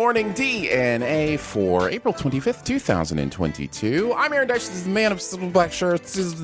Morning! It's the morning DNA for April 25th, 2022. I'm Aaron Dice, this is the man of simple black shirts, and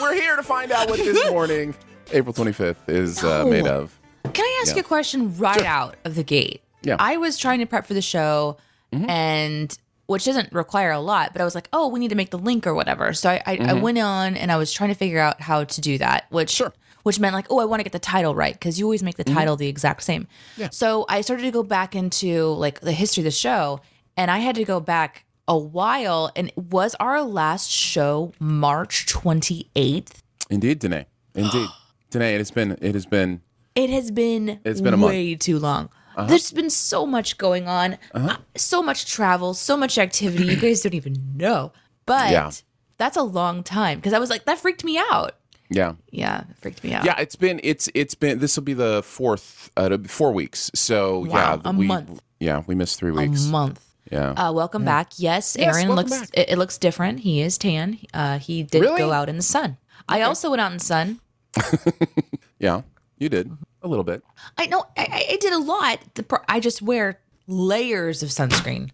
we're here to find out what this morning, April 25th, is uh, made of. Can I ask Yeah. you a question right out of the gate? Yeah. I was trying to prep for the show, Mm-hmm. and which doesn't require a lot, but I was like, oh, we need to make the link or whatever. So I, I, I went on and I was trying to figure out how to do that, which Mm-hmm. Sure. Which meant like, oh, I want to get the title right because you always make the title the exact same. Mm-hmm. Yeah. So I started to go back into like the history of the show, and I had to go back a while. And was our last show March twenty eighth? Indeed, Danae. Indeed. Danae, it has been, it has been, It has been It's been a month. way too long. Uh-huh. There's been so much going on, uh-huh. so much travel, so much activity. You guys don't even know. But Yeah. that's a long time because I was like, that freaked me out. Yeah. Yeah, it freaked me out. Yeah, it's been, it's, it's been, this will be the fourth, uh, four weeks. So, Wow, yeah. a we, month. Yeah, we missed three weeks. a month. Yeah. Uh, welcome back. Yes, Yes, Aaron looks. It, it looks different. He is tan. Uh, he did Really? go out in the sun. I also went out in the sun. yeah, you did. A little bit. I know. I, I- did a lot. The pro- I just wear layers of sunscreen.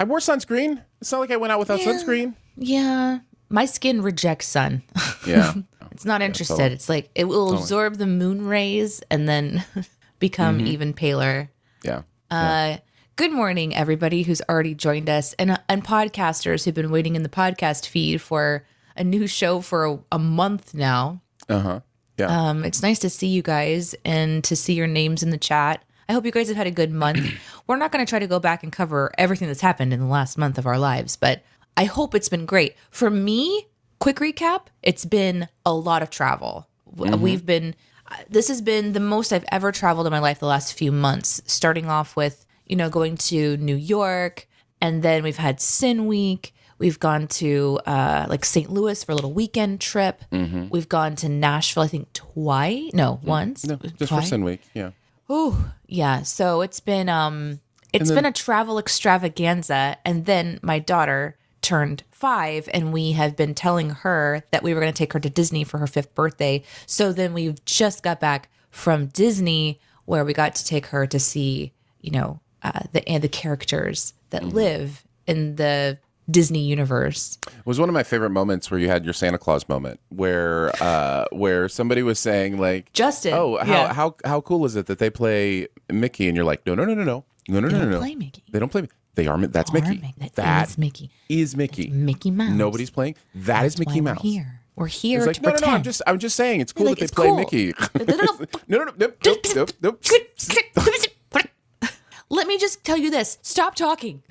I wore sunscreen. It's not like I went out without Yeah. sunscreen. Yeah, my skin rejects sun. Yeah. It's not interested. totally. It's like it will absorb the moon rays and then become even paler. yeah. Uh, good morning, everybody who's already joined us, and and podcasters who've been waiting in the podcast feed for a new show for a, a month now. Uh huh. Yeah. Um, it's nice to see you guys and to see your names in the chat. I hope you guys have had a good month. We're not going to try to go back and cover everything that's happened in the last month of our lives, but I hope it's been great. For me, quick recap, it's been a lot of travel. W- We've been, uh, this has been the most I've ever traveled in my life the last few months, starting off with, you know, going to New York, and then we've had Sin Week. We've gone to uh, like St. Louis for a little weekend trip. We've gone to Nashville, I think twice. No, once. no, just for Sin Week. Yeah. Oh, yeah. So it's been um it's then- been a travel extravaganza and then my daughter turned 5 and we have been telling her that we were going to take her to Disney for her 5th birthday. So then we've just got back from Disney where we got to take her to see, you know, uh, the and the characters that Mm-hmm. live in the Disney universe. It was one of my favorite moments where you had your Santa Claus moment, where uh, where somebody was saying like, Justin. "Oh, how yeah. how how cool is it that they play Mickey?" And you're like, "No, no, no, no, no, no, no, no, no, no. play Mickey. They don't play. Mi- They are. That's Mickey. Mickey. That That is Mickey. is Mickey. Mickey Mouse. Nobody's playing. That is That's Mickey why Mouse. We're here. We're here It's like, no, no, no. I'm just, I'm just saying, it's cool Like, that they play cool. Mickey. No, no, no. no, no, no, nope, nope, nope, nope. Let me just tell you this. Stop talking.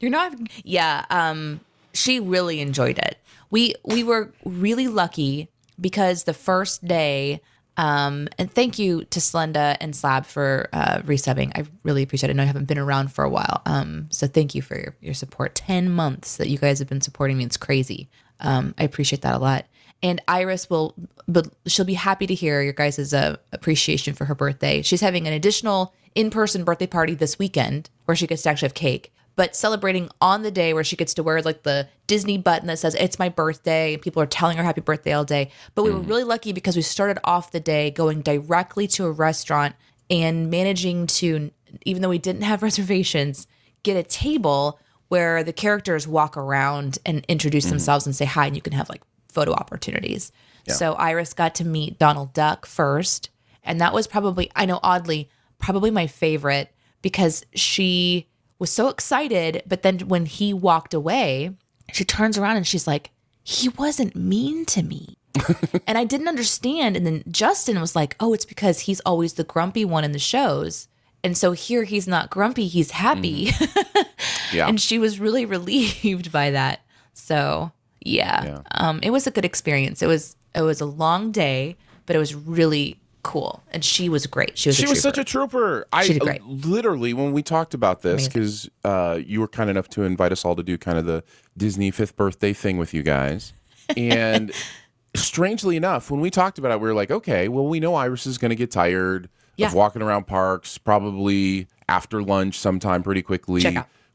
You're not Yeah, um she really enjoyed it. We we were really lucky because the first day um and thank you to Slenda and Slab for uh resubbing. I really appreciate it. I know I haven't been around for a while. Um so thank you for your, your support. 10 months that you guys have been supporting me. It's crazy. Um I appreciate that a lot. And Iris will, but she'll be happy to hear your guys' uh, appreciation for her birthday. She's having an additional in person birthday party this weekend where she gets to actually have cake, but celebrating on the day where she gets to wear like the Disney button that says it's my birthday. And people are telling her happy birthday all day. But we were mm. really lucky because we started off the day going directly to a restaurant and managing to, even though we didn't have reservations, get a table where the characters walk around and introduce mm. themselves and say hi, and you can have like photo opportunities. So Iris got to meet Donald Duck first, and that was probably, I know, oddly, probably my favorite because she was so excited. But then when he walked away, she turns around and she's like, he wasn't mean to me. and I didn't understand. And then Justin was like, oh, it's because he's always the grumpy one in the shows. And so here he's not grumpy, he's happy. Yeah. and she was really relieved by that. So yeah, Yeah. Um, it was a good experience. It was it was a long day, but it was really cool. And she was great. She was she was such a trooper. I She did great. literally when we talked about this because uh, you were kind enough to invite us all to do kind of the Disney fifth birthday thing with you guys, and strangely enough, when we talked about it, we were like, okay, well, we know Iris is going to get tired Yeah. of walking around parks, probably after lunch sometime pretty quickly.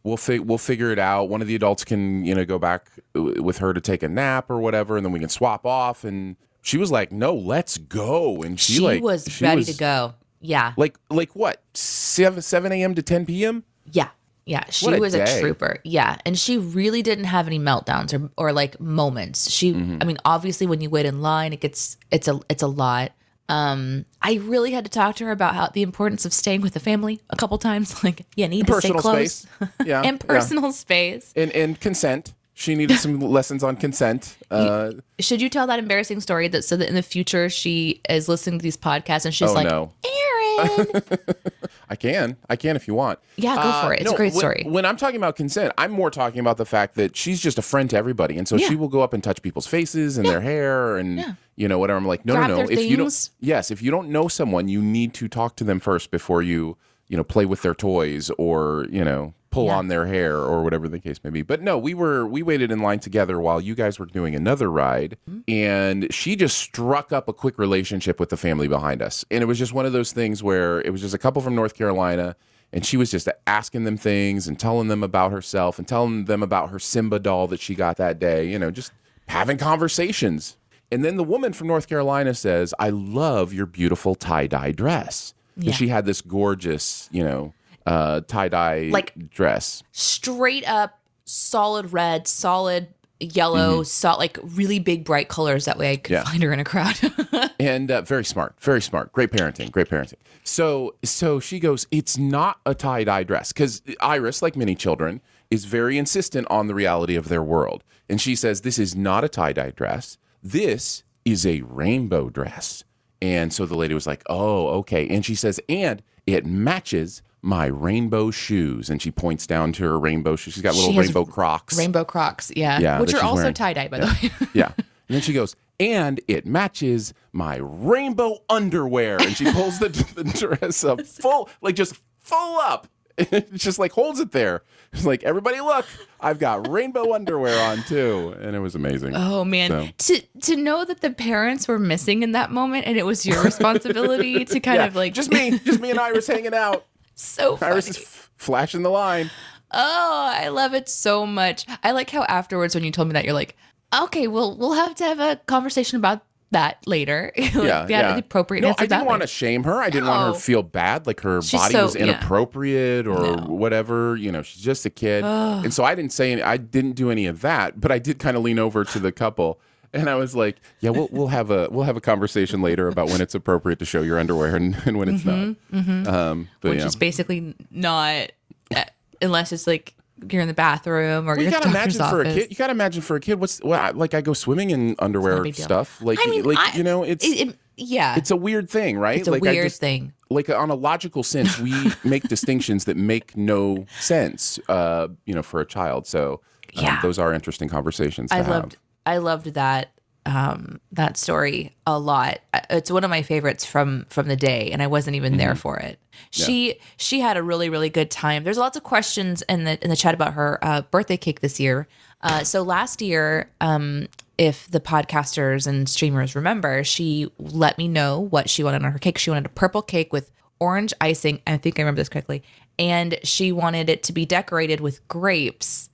We'll fi- we'll figure it out. One of the adults can you know go back uh, with her to take a nap or whatever, and then we can swap off. And she was like, "No, let's go." And she, she like was she ready was- to go. Yeah. like like what seven seven a.m. to ten p.m. Yeah. Yeah. She a was a trooper. Yeah. And she really didn't have any meltdowns or, or like moments. She Mm-hmm. I mean, obviously when you wait in line, it gets it's a it's a lot. Um, I really had to talk to her about how the importance of staying with the family a couple times. Like, you need to stay close. space, yeah, and yeah. personal space. and and consent. She needed some lessons on consent. Uh, Should you tell that embarrassing story that so that in the future she is listening to these podcasts and she's oh like, no, Aaron. I can, I can if you want. Yeah, go Uh, for it. It's a great when- story. When I'm talking about consent, I'm more talking about the fact that she's just a friend to everybody, and so Yeah. she will go up and touch people's faces and their hair and you know whatever. I'm like, no, Grab no, no. their If you don't, things. yes, if you don't know someone, you need to talk to them first before you you know play with their toys or you know pull Yeah. on their hair or whatever the case may be. But no, we were we waited in line together while you guys were doing another ride, Mm-hmm. and she just struck up a quick relationship with the family behind us, and it was just one of those things where it was just a couple from North Carolina. And she was just asking them things and telling them about herself and telling them about her Simba doll that she got that day, you know, just having conversations. And then the woman from North Carolina says, I love your beautiful tie dye dress. And Yeah. she had this gorgeous, you know, uh, tie dye Like- dress. straight up solid red, solid yellow, so, like really big bright colors. That way I could Mm-hmm. Yeah. find her in a crowd. and uh, very smart, very smart, great parenting, great parenting. So, so she goes, it's not a tie dye dress because Iris, like many children, is very insistent on the reality of their world, and she says this is not a tie dye dress. This is a rainbow dress. And so the lady was like, "Oh, okay." And she says, "And it matches my rainbow shoes." And she points down to her rainbow shoes. She's got little She rainbow Crocs. Rainbow Crocs, yeah, Yeah, which are also tie dye, by the way. Yeah. And then she goes, and it matches my rainbow underwear. And she pulls the, the dress up full, like just full up. It just like holds it there. It's like, everybody look, I've got rainbow underwear on too. And it was amazing. Oh man, So- to to know that the parents were missing in that moment, and it was your responsibility to kind yeah, of like just me, just me and I Iris hanging out. So funny. Iris is f- flashing the line. Oh, I love it so much. I like how afterwards when you told me that you're like, okay, well we'll have to have a conversation about that later. Like, Yeah, yeah. the appropriate. No, I didn't want to shame her. I didn't want her to oh. feel bad, like her She's body so- was yeah. inappropriate or No. whatever. You know, she's just a kid, and so I didn't say, any, I didn't do any of that. But I did kind of lean over to the couple, and I was like, "Yeah, we'll we'll have a we'll have a conversation later about when it's appropriate to show your underwear and, and when it's not." Um, but Mm-hmm, which yeah. is basically not uh, unless it's like you're in the bathroom or Well, you're you the gotta imagine for a kid. You gotta imagine for a kid. What's well, I- like I go swimming in underwear stuff. Like, I mean, like I- you know, it's It- it- yeah, it's a weird thing, right? it's a like weird just- thing. like on a logical sense, we make distinctions that make no sense, uh, you know, for a child. So um, Yeah. those are interesting conversations. To I have. loved I loved that um that story a lot. It's one of my favorites from from the day and I wasn't even Mm-hmm. there for it. She she had a really really good time. There's lots of questions in the in the chat about her uh, birthday cake this year. Uh, so last year um if the podcasters and streamers remember, she let me know what she wanted on her cake. She wanted a purple cake with orange icing. I think I remember this correctly. And she wanted it to be decorated with grapes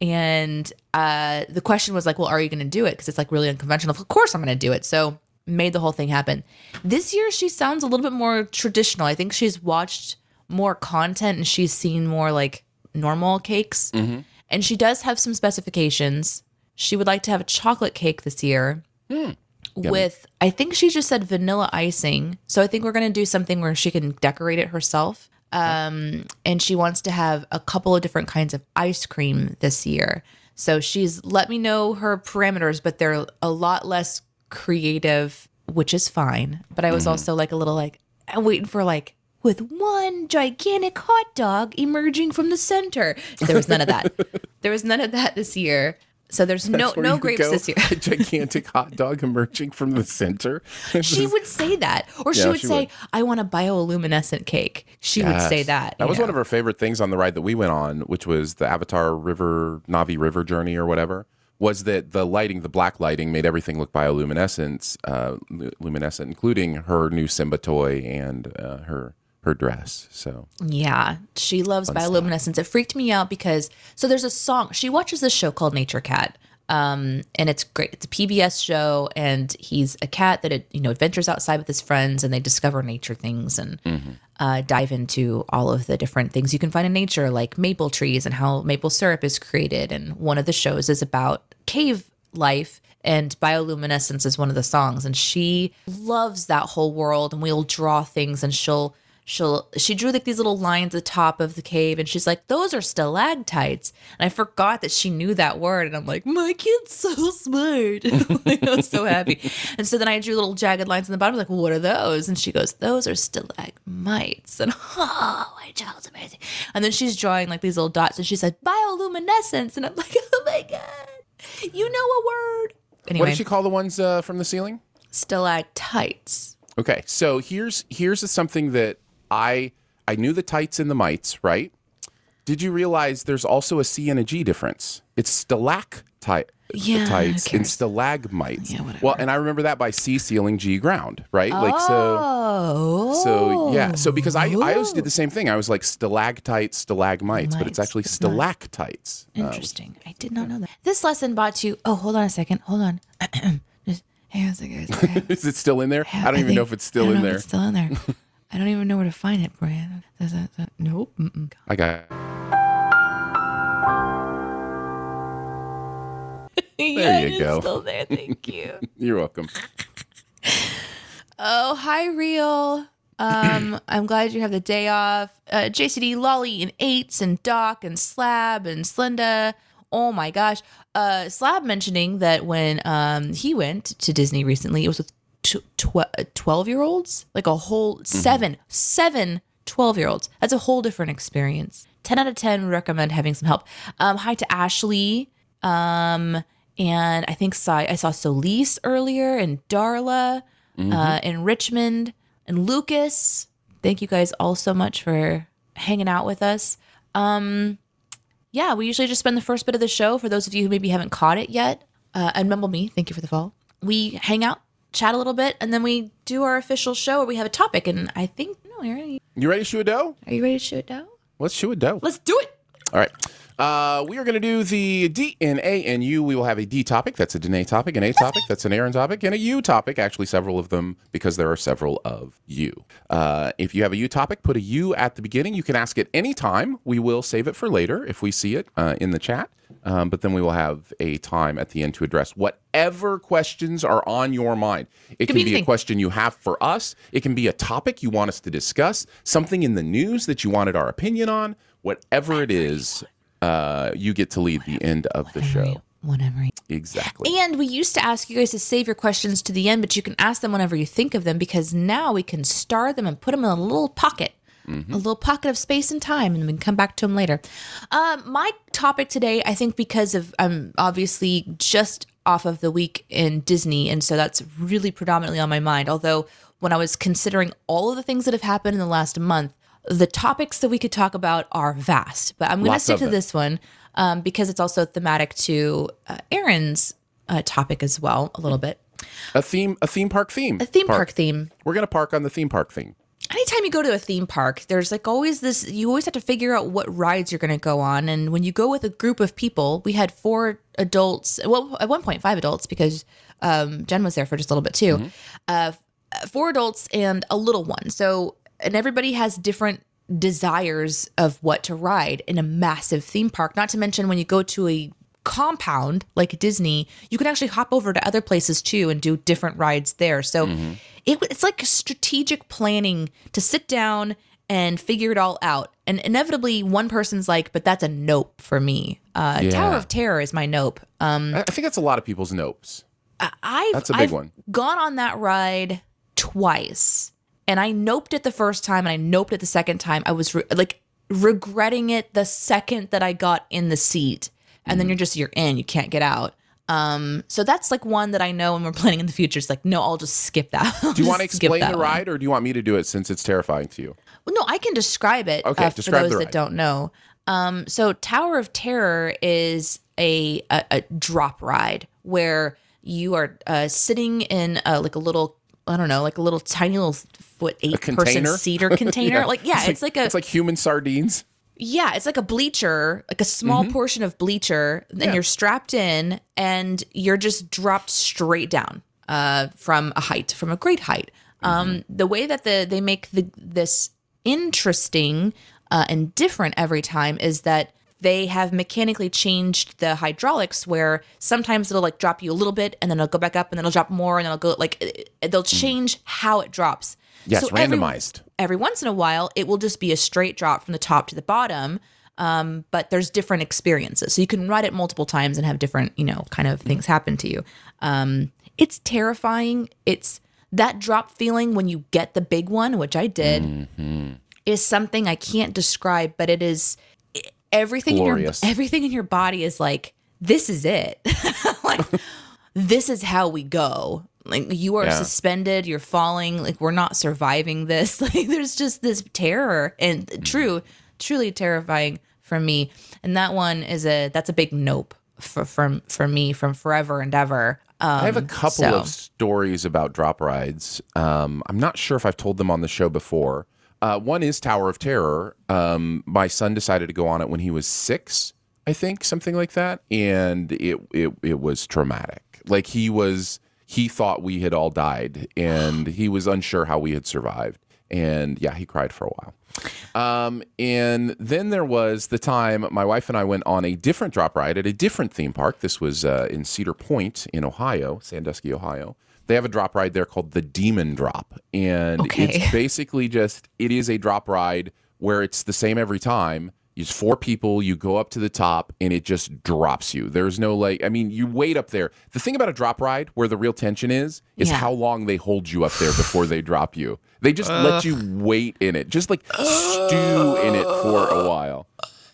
and uh, the question was like, well, are you going to do it? Because it's like really unconventional. Of course, I'm going to do it. So made the whole thing happen. This year, she sounds a little bit more traditional. I think she's watched more content and she's seen more like normal cakes. And she does have some specifications. She would like to have a chocolate cake this year with, I think she just said vanilla icing. So I think we're going to do something where she can decorate it herself. Um, and she wants to have a couple of different kinds of ice cream this year. So she's let me know her parameters, but they're a lot less creative, which is fine. But I was also like a little like I'm waiting for like with one gigantic hot dog emerging from the center. There was none of that. there was none of that this year. So there's no That's no you grapes go, this year. A gigantic hot dog emerging from the center. she would say that, or she Yeah, would she say, would. "I want a bioluminescent cake." She would say that. That was know. one of her favorite things on the ride that we went on, which was the Avatar River Na'vi River journey or whatever. Was that the lighting, the black lighting, made everything look bioluminescent, uh, luminescent, including her new Simba toy and uh, her her dress. So Yeah, she loves bioluminescence. It freaked me out because so there's a song. She watches this show called Nature Cat. Um, and it's great. It's a PBS show, and he's a cat that you know adventures outside with his friends, and they discover nature things and uh, dive into all of the different things you can find in nature, like maple trees and how maple syrup is created. And one of the shows is about cave life, and bioluminescence is one of the songs. And she loves that whole world, and we'll draw things, and she'll she'll she drew like these little lines at the top of the cave and she's like those are stalactites. And i forgot that she knew that word and i'm like my kid's so smart. Like, i was so happy. And so then i drew little jagged lines in the bottom like what are those? And she goes those are stalagmites. And oh my child's amazing. And then she's drawing like these little dots and she said bioluminescence. And i'm like oh my god. You know a word. What did she call the ones uh, from the ceiling? stalactites. Okay, so here's here's something that I I knew the tights and the mites, right? Did you realize there's also a C and a G difference? It's stalactite Yeah, tights and stalagmites. Yeah, whatever. Well, and I remember that by C ceiling, G ground, right? Like so. oh So yeah, so because I, I always did the same thing. I was like stalactites, stalagmites, but it's Mites, actually stalactites. Um, Interesting. I did not know that. This lesson brought you. Oh, hold on a second. Hold on. Just hang on a second. guys. Okay. is it still in there? I don't even think- know if it's I still in there. It's still in there. I don't even know where to find it, Brian. Does that, that- nope. Mm-mm. I got. yeah, you go. Still there. Thank you. You're welcome. oh, hi, real. Um, I'm glad you have the day off. Uh, JCD, Lolly, and Eights, and Doc, and Slab, and Slenda. Oh my gosh. Uh, Slab mentioning that when um he went to Disney recently, it was with tw- 12 year olds, like a whole seven, seven 12 year olds. That's a whole different experience. 10 out of 10 would recommend having some help. Um, hi to Ashley. Um, and I think saw, I saw Solis earlier and Darla uh, and Richmond and Lucas. Thank you guys all so much for hanging out with us. Um, yeah, we usually just spend the first bit of the show for those of you who maybe haven't caught it yet. Uh, and Mumble Me, thank you for the fall. We hang out, chat a little bit, and then we do our official show where we have a topic. And I think, no, you, You ready to shoe a dough? are you ready to shoot a dough? Let's shoe a dough. Let's do it. All right. Uh, we are going to do the D and A and U. We will have a D topic. That's a Danae topic, an A topic. That's an Aaron topic, and a U topic. Actually, several of them because there are several of you. Uh, if you have a U topic, put a U at the beginning. You can ask it any time. We will save it for later if we see it uh, in the chat. Um, but then we will have a time at the end to address whatever questions are on your mind. It can be be a question you have for us. It can be a topic you want us to discuss, something in the news that you wanted our opinion on. Whatever it is, uh, you get to lead the end of the show. Whatever. Exactly. And we used to ask you guys to save your questions to the end, but you can ask them whenever you think of them because now we can star them and put them in a little pocket, a little pocket of space and time, and we can come back to them later. Um, my topic today, I think, because of I'm obviously just off of the week in Disney, and so that's really predominantly on my mind. Although when I was considering all of the things that have happened in the last month, the topics that we could talk about are vast. But I'm going to stick to this one um, because it's also thematic to uh, Aaron's uh, topic as well, a little bit. a theme, a theme park theme. A theme park theme. We're gonna park on the theme park theme. Anytime you go to a theme park, there's like always this, you always have to figure out what rides you're going to go on. And when you go with a group of people, we had four adults, well, at one point, five adults because um, Jen was there for just a little bit too. Uh, four adults and a little one. So, and everybody has different desires of what to ride in a massive theme park. Not to mention when you go to a compound like Disney, you can actually hop over to other places too and do different rides there. So it, it's like strategic planning to sit down and figure it all out. And inevitably, one person's like, "But that's a nope for me." Uh, Yeah. Tower of Terror is my nope. Um, I think that's a lot of people's nopes. I've That's a big I've one. Gone on that ride twice, and I noped it the first time, and I noped it the second time. I was re- like regretting it the second that I got in the seat, and Mm-hmm. then you're just you're in, you can't get out. Um, so that's like one that I know when we're planning in the future. It's like, no, I'll just skip that. Do you want to explain the ride, or do you want me to do it since it's terrifying to you? Well, no, I can describe it Okay, uh, for describe those the that don't know. Um, so Tower of Terror is a, a, a drop ride where you are uh, sitting in a, like a little, I don't know, like a little tiny little foot eight person container? seater container. Like yeah, it's, like, a it's like human sardines. yeah, it's like a bleacher, like a small Mm-hmm. portion of bleacher. Then you're strapped in and you're just dropped straight down uh, from a height, from a great height. Um, Mm-hmm. the way that the they make the this interesting uh, and different every time is that they have mechanically changed the hydraulics where sometimes it'll like drop you a little bit and then it'll go back up and then it'll drop more and then it'll go like it- it- they'll change how it drops. Mm. Yes, every- randomized. every once in a while it will just be a straight drop from the top to the bottom um, but there's different experiences so you can ride it multiple times and have different you know kind of things happen to you um, it's terrifying it's that drop feeling when you get the big one which i did Mm-hmm. is something i can't describe but it is everything Glorious. in your everything in your body is like this is it like this is how we go like you are Yeah. suspended you're falling like we're not surviving this like there's just this terror and Mm-hmm. true truly terrifying for me and that one is a that's a big nope for from for me from forever and ever um, I have a couple so- of stories about drop rides. Um, I'm not sure if I've told them on the show before. Uh, one is Tower of Terror. Um, my son decided to go on it when he was six, I think, something like that, and it it it was traumatic. Like he was, he thought we had all died, and he was unsure how we had survived. And yeah, he cried for a while. Um, and then there was the time my wife and I went on a different drop ride at a different theme park. This was uh, in Cedar Point in Ohio, Sandusky, Ohio. They have a drop ride there called the Demon Drop, and Okay. it's basically just it is a drop ride where it's the same every time. It's four people. You go up to the top, and it just drops you. There's no like. I mean, you wait up there. The thing about a drop ride, where the real tension is, is Yeah. how long they hold you up there before they drop you. They just let you wait in it, just like stew in it for a while.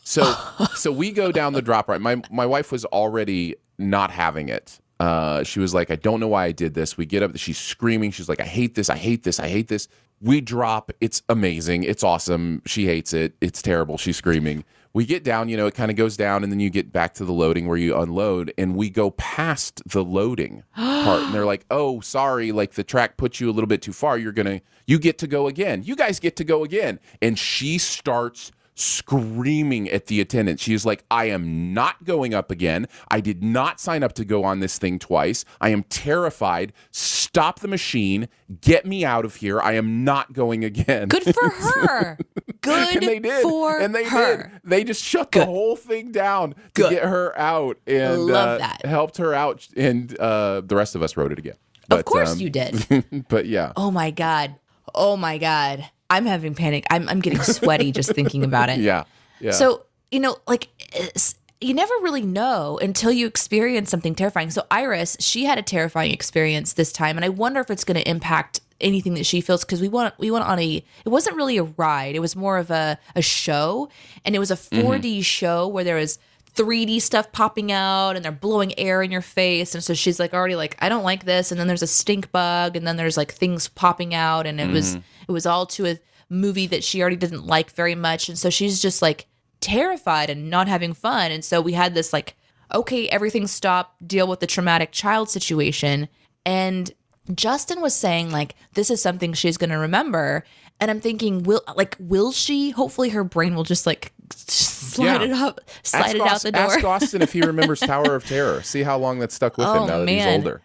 So, so we go down the drop ride. My my wife was already not having it. Uh, she was like, I don't know why I did this. We get up, she's screaming. She's like, I hate this. I hate this. I hate this. We drop. It's amazing. It's awesome. She hates it. It's terrible. She's screaming. We get down, you know, it kind of goes down, and then you get back to the loading where you unload, and we go past the loading part. And they're like, oh, sorry, like the track put you a little bit too far. You're going to, you get to go again. You guys get to go again. And she starts screaming at the attendant. She is like, I am not going up again. I did not sign up to go on this thing twice. I am terrified. Stop the machine. Get me out of here. I am not going again. good for her good and they did. for and they her did. They just shut the whole thing down to Good. get her out and Love uh, that. helped her out. And uh, the rest of us wrote it again. But, of course um, you did but yeah. Oh my god. Oh my god. I'm having panic. I'm I'm getting sweaty just thinking about it. Yeah. Yeah. So, you know, like you never really know until you experience something terrifying. So Iris, she had a terrifying experience this time and I wonder if it's going to impact anything that she feels because we went we went on a it wasn't really a ride it was more of a a show and it was a mm-hmm. 4D show where there was 3D stuff popping out and they're blowing air in your face. And so she's like already like I don't like this. And then there's a stink bug and then there's like things popping out and it was it was all to a movie that she already didn't like very much. And so she's just like terrified and not having fun. And so we had this like okay everything stop deal with the traumatic child situation. And Justin was saying like this is something she's going to remember and I'm thinking will like will she hopefully her brain will just like slide Yeah. it up slide ask it out the door Ask Austin if he remembers Tower of Terror. See how long that stuck with Oh, him now that he's older.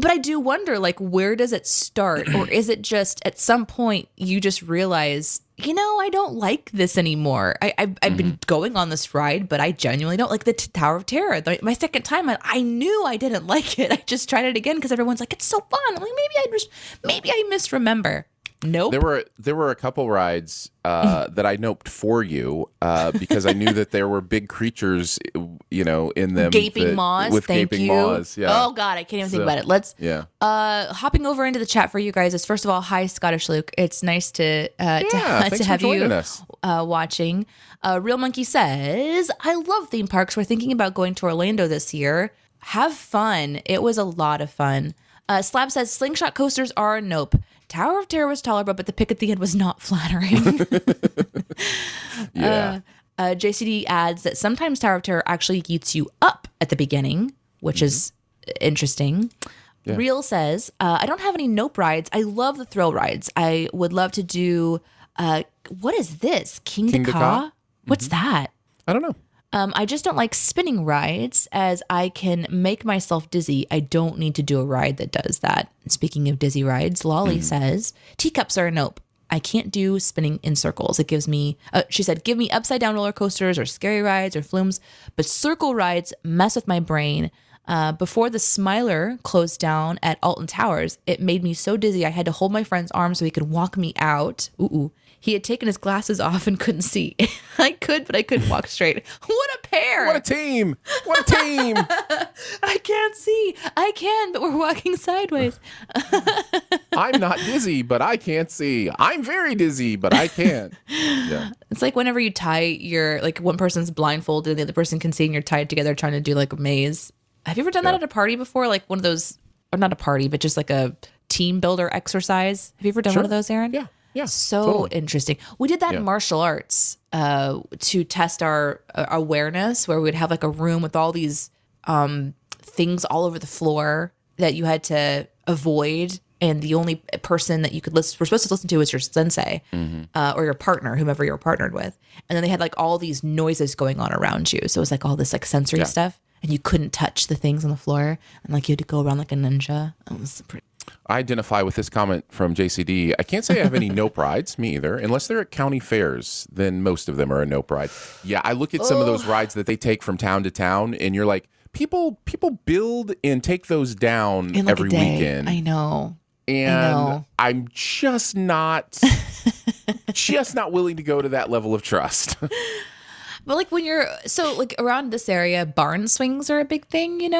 But I do wonder, like, where does it start? or is it just at some point you just realize, you know, I don't like this anymore? I, I've, I've been Mm-hmm. going on this ride, but I genuinely don't like the t- Tower of Terror. The- my second time, I, I knew I didn't like it. I just tried it again because everyone's like, it's so fun. I'm like, maybe I just, maybe I misremember. Nope. There were there were a couple rides uh, that I noped for you uh, because I knew that there were big creatures, you know, in them. gaping that- maws. with Thank gaping you. maws. Yeah. Oh God, I can't even think about it. Let's. Yeah. Uh, hopping over into the chat for you guys is first of all, hi Scottish Luke. It's nice to uh, Yeah, to, to have you. Uh, watching. Uh, Real Monkey says, "I love theme parks. We're thinking about going to Orlando this year. Have fun. It was a lot of fun." Uh, Slab says, "Slingshot coasters are a nope. Tower of Terror was tolerable, but the pick at the end was not flattering." Yeah. Uh, JCD adds that sometimes Tower of Terror actually eats you up at the beginning, which is interesting. Real says, uh, I don't have any nope rides. I love the thrill rides. I would love to do, uh, what is this? King, King Ka? Ka? What's that? I don't know. Um, I just don't like spinning rides as I can make myself dizzy. I don't need to do a ride that does that. Speaking of dizzy rides, Lolly says teacups are a nope. I can't do spinning in circles. It gives me, uh, she said, give me upside down roller coasters or scary rides or flumes, but circle rides mess with my brain. Uh, before the Smiler closed down at Alton Towers, it made me so dizzy I had to hold my friend's arm so he could walk me out. Ooh, ooh. He had taken his glasses off and couldn't see. I could, but I couldn't walk straight. What a pair! What a team! What a team! I can't see. I can, but we're walking sideways. I'm not dizzy, but I can't see. I'm very dizzy, but I can't. Yeah. It's like whenever you tie your like one person's blindfolded and the other person can see and you're tied together trying to do like a maze. Have you ever done that at a party before? Like one of those or not a party, but just like a team builder exercise. Have you ever done one of those, Aaron? Yeah. Yeah. So totally. interesting. We did that Yeah. in martial arts uh, to test our uh, awareness, where we'd have like a room with all these um, things all over the floor that you had to avoid, and the only person that you could listen, were supposed to listen to was your sensei Mm-hmm. uh, or your partner, whomever you're partnered with. And then they had like all these noises going on around you, so it was like all this like sensory Yeah. stuff, and you couldn't touch the things on the floor, and like you had to go around like a ninja. It was pretty. I identify with this comment from JCD. I can't say I have any no rides, me either. Unless they're at county fairs, then most of them are a no ride. Yeah, I look at some of those rides that they take from town to town, and you're like, people people build and take those down like every weekend. I know. and know. I'm just not just not willing to go to that level of trust. But like when you're so like around this area, barn swings are a big thing, you know?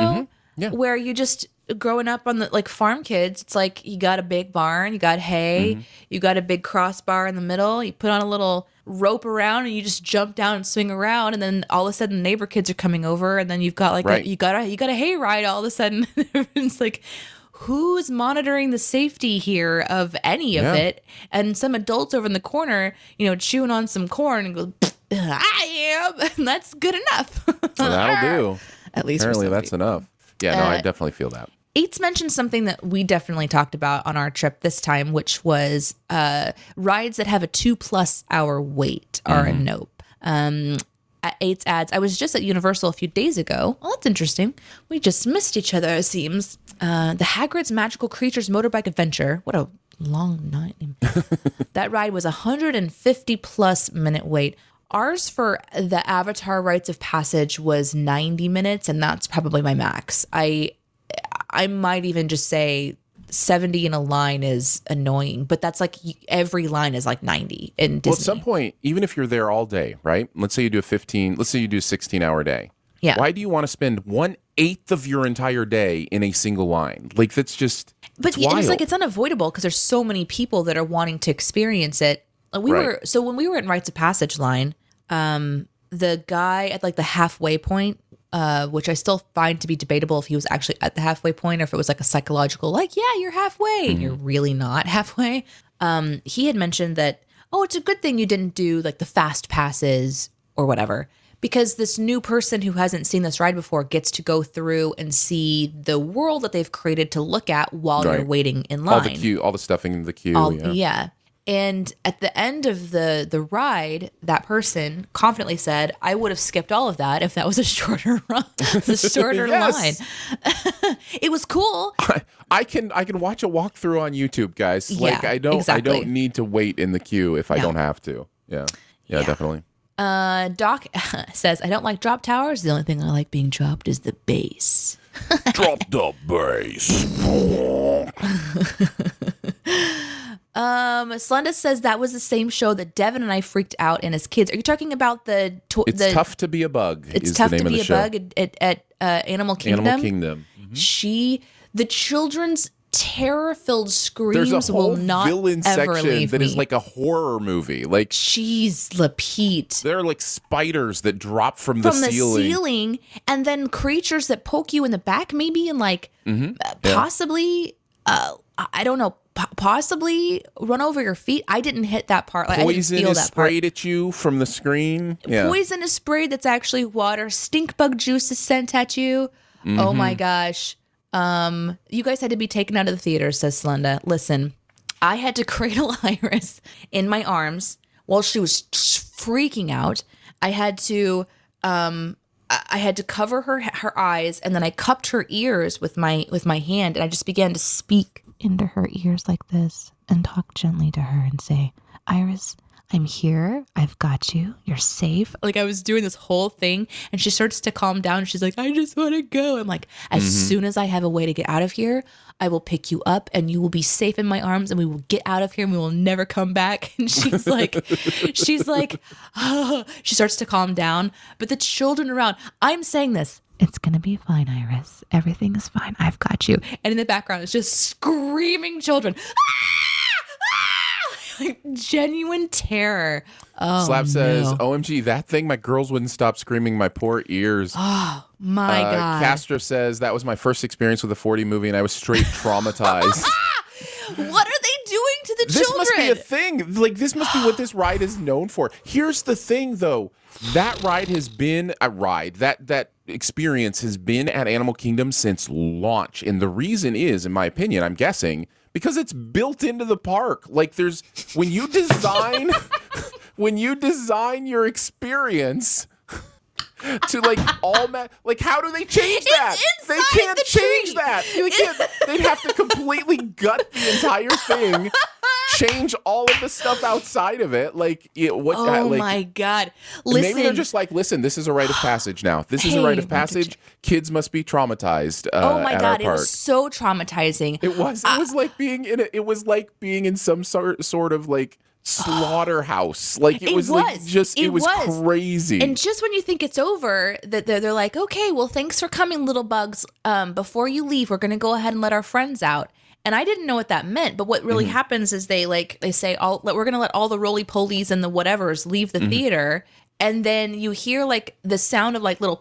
Mm-hmm. Yeah. Where you just growing up on the like farm kids, it's like you got a big barn, you got hay, Mm-hmm. you got a big crossbar in the middle, you put on a little rope around and you just jump down and swing around and then all of a sudden the neighbor kids are coming over and then you've got like Right. a, you got a you got a hay ride all of a sudden. it's like who's monitoring the safety here of any of Yeah. it? And some adults over in the corner, you know, chewing on some corn and go, I am. And that's good enough. That'll do. At least Apparently, that's people. enough. Yeah, no, Uh, I definitely feel that. Eights mentioned something that we definitely talked about on our trip this time, which was uh, rides that have a two plus hour wait are a nope. Um, at Eights adds, I was just at Universal a few days ago. Well, that's interesting. We just missed each other, it seems. Uh, the Hagrid's Magical Creatures Motorbike Adventure. What a long name. that ride was a 150 plus minute wait. Ours for the Avatar Rites of Passage was 90 minutes, and that's probably my max. I I might even just say 70 in a line is annoying, but that's like every line is like 90 in Disney. Well, at some point, even if you're there all day, right? Let's say you do a 15, let's say you do a 16 hour day. Yeah. Why do you want to spend one eighth of your entire day in a single line? Like, that's just. but it's it's like it's unavoidable because there's so many people that are wanting to experience it. We Right. were so when we were in Rites of Passage line, um, the guy at like the halfway point, uh, which I still find to be debatable if he was actually at the halfway point or if it was like a psychological, like, yeah, you're halfway and you're really not halfway. Um, he had mentioned that, oh, it's a good thing you didn't do like the fast passes or whatever. Because this new person who hasn't seen this ride before gets to go through and see the world that they've created to look at while you're waiting in line. all the queue, all the stuffing in the queue. All- yeah. yeah. And at the end of the the ride, that person confidently said, "I would have skipped all of that if that was a shorter run, the shorter line." it was cool. I can I can watch a walkthrough on YouTube, guys. Like I don't exactly. I don't need to wait in the queue if I No. don't have to. Yeah. Yeah, Yeah. definitely. Uh, Doc says, "I don't like drop towers. The only thing I like being dropped is the bass." Drop the bass. Um, Slenda says that was the same show that Devin and I freaked out in as kids. Are you talking about the? To- It's the, tough to be a bug. It's tough to be a show. bug at, at, at uh, Animal Kingdom. Animal Kingdom. She, the children's terror-filled There's a screams whole will not villain ever section leave that me. is like a horror movie. Like Jeez, Lapete. there are like spiders that drop from, From the the ceiling. ceiling, and then creatures that poke you in the back, maybe, and like Mm-hmm. uh, possibly, uh, I don't know, po- possibly run over your feet. I didn't hit that part. Like, I didn't Poison feel is that part. sprayed at you from the screen. Yeah. Poison is sprayed that's actually water. Stink bug juice is sent at you. Oh Mm-hmm. my gosh. Um, you guys had to be taken out of the theater, says Slenda. Listen, I had to cradle Iris in my arms while she was freaking out. I had to um I I had to cover her her eyes and then I cupped her ears with my with my hand and I just began to speak into her ears like this and talk gently to her and say, Iris, I'm here. I've got you. You're safe. like I was doing this whole thing and she starts to calm down. She's like, I just want to go. I'm like, as mm-hmm. soon as I have a way to get out of here, I will pick you up and you will be safe in my arms and we will get out of here and we will never come back. And she's like, she's like, she starts to calm down. But the children around, I'm saying this. It's going to be fine, Iris. Everything is fine. I've got you. And in the background, it's just screaming children. like genuine terror. Oh, Slab says, no. "OMG, that thing! My girls wouldn't stop screaming. My poor ears." Oh my Uh, God. Castro says that was my first experience with a 4D movie, and I was straight traumatized. what are they doing to the this children? This must be a thing. Like this must be what this ride is known for. Here's the thing, though. That ride has been a ride. That that experience has been at Animal Kingdom since launch, and the reason is, in my opinion, I'm guessing because it's built into the park. Like there's when you design when you design your experience to like all ma- like how do they change that? They can't the change tree. that. They can't, they'd have to completely gut the entire thing, change all of the stuff outside of it. Like it, what? Oh like, my god! Listen, Maybe they're just like, listen, this is a rite of passage now. This is a rite of passage. Kids must be traumatized. Uh, oh my god! It was so traumatizing. It was. It was like being in. A, it was like being in some sort sort of like slaughterhouse. Like it, It was, like just. It, It was, was. crazy. and just when you think it's over, that they're, they're like, okay, well, thanks for coming, little bugs. Um, before you leave, we're gonna go ahead and let our friends out. And I didn't know what that meant, but what Mm-hmm. really happens is they like they say, all we're gonna let all the roly polies and the whatevers leave Mm-hmm. the theater, and then you hear like the sound of like little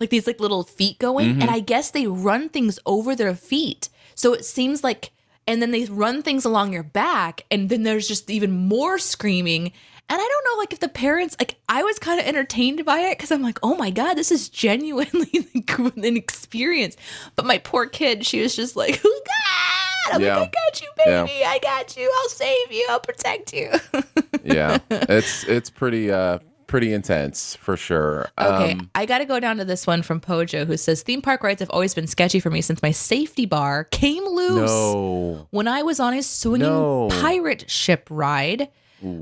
like these like little feet going Mm-hmm. and i guess they run things over their feet so it seems like and then they run things along your back and then there's just even more screaming and i don't know like if the parents like i was kind of entertained by it because i'm like oh my god this is genuinely an experience but my poor kid she was just like oh god i'm Yeah. like i got you Yeah. baby i got you i'll save you i'll protect you yeah, it's it's pretty uh pretty intense for sure. Okay, Um, I got to go down to this one from Pojo who says theme park rides have always been sketchy for me since my safety bar came loose no. when I was on a swinging No. pirate ship ride.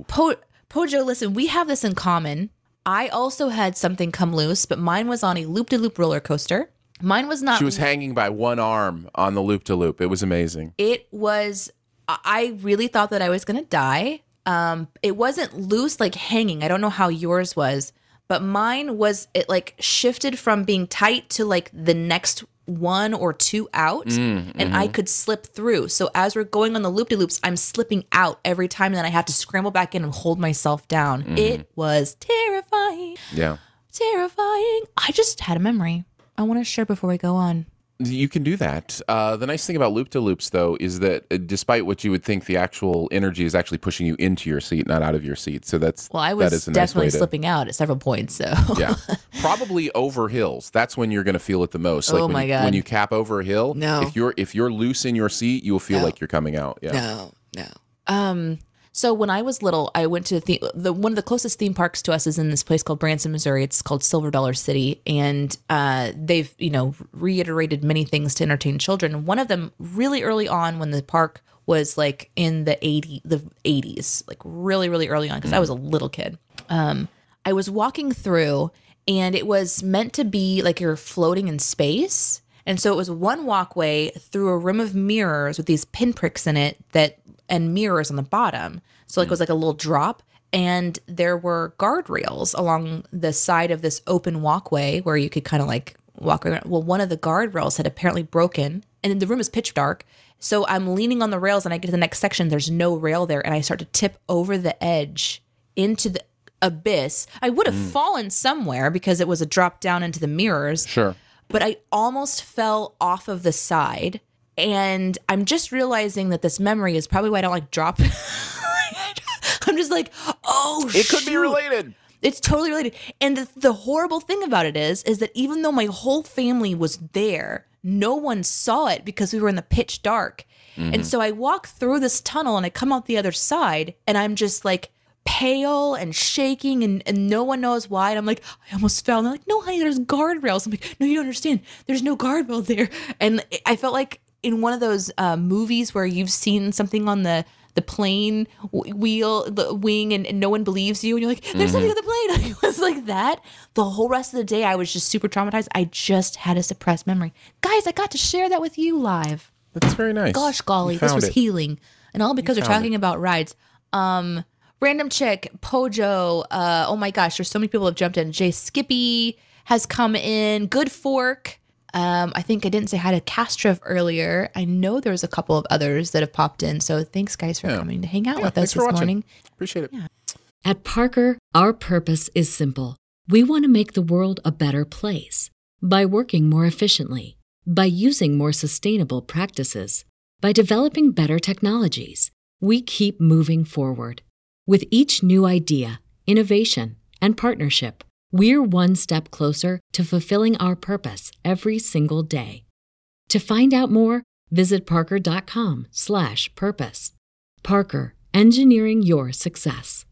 Po- Pojo, listen, we have this in common. I also had something come loose, but mine was on a loop de loop roller coaster. Mine was not. She was hanging by one arm on the loop to loop. It was amazing. it was. I I really thought that I was gonna die. Um, it wasn't loose like hanging. I don't know how yours was, but mine was. It like shifted from being tight to like the next one or two out, Mm, and I could slip through. So as we're going on the loop de loops, I'm slipping out every time, and then I have to scramble back in and hold myself down. Mm-hmm. It was terrifying, Yeah. terrifying. I just had a memory. I want to share before we go on. You can do that. Uh, the nice thing about loop to loops, though, is that uh, despite what you would think, the actual energy is actually pushing you into your seat, not out of your seat. So that's Well, I was is a nice definitely to- slipping out at several points. So yeah, probably over hills. That's when you're going to feel it the most. Like Oh when my you, God. When you cap over a hill, No. if you're if you're loose in your seat, you will feel No. like you're coming out. Yeah. No, no. Um. So when I was little, I went to the, the one of the closest theme parks to us is in this place called Branson, Missouri. It's called Silver Dollar City, and uh, they've you know reiterated many things to entertain children. One of them, really early on, when the park was like in the eighty the eighties, like really really early on, because I was a little kid. Um, I was walking through, and it was meant to be like you're floating in space. And so it was one walkway through a room of mirrors with these pinpricks in it that and mirrors on the bottom. So like it was like a little drop and there were guardrails along the side of this open walkway where you could kind of like walk around. Well, one of the guardrails had apparently broken and then the room is pitch dark. So I'm leaning on the rails and I get to the next section. There's no rail there. And I start to tip over the edge into the abyss. I would have mm. fallen somewhere because it was a drop down into the mirrors Sure. but I almost fell off of the side. And I'm just realizing that this memory is probably why I don't like drop. I'm just like, oh, It could be related. It's totally related. And the, the horrible thing about it is, is that even though my whole family was there, no one saw it because we were in the pitch dark. And mm-hmm. so I walk through this tunnel and I come out the other side and I'm just like pale and shaking and, and no one knows why. And I'm like, I almost fell. And they're like, no, honey, there's guardrails. I'm like, no, you don't understand. There's no guardrail there. And I felt like in one of those uh, movies where you've seen something on the the plane w- wheel, the wing, and, and no one believes you, and you're like, "There's something on the plane." it was like that. The whole rest of the day, I was just super traumatized. I just had a suppressed memory, guys. I got to share that with you live. That's very nice. Gosh, golly, this was it. healing, and all because we're talking about rides. Um, random chick, Pojo. Uh, oh my gosh, there's so many people have jumped in. Jay Skippy has come in. Good Fork. Um, I think I didn't say hi to Castrov earlier. I know there was a couple of others that have popped in. So thanks, guys, for Yeah. coming to hang out Yeah, with us this watching. morning. Appreciate it. At Parker, our purpose is simple. We want to make the world a better place by working more efficiently, by using more sustainable practices, by developing better technologies. We keep moving forward. With each new idea, innovation, and partnership, we're one step closer to fulfilling our purpose every single day. To find out more, visit parker.com/purpose. Parker, engineering your success.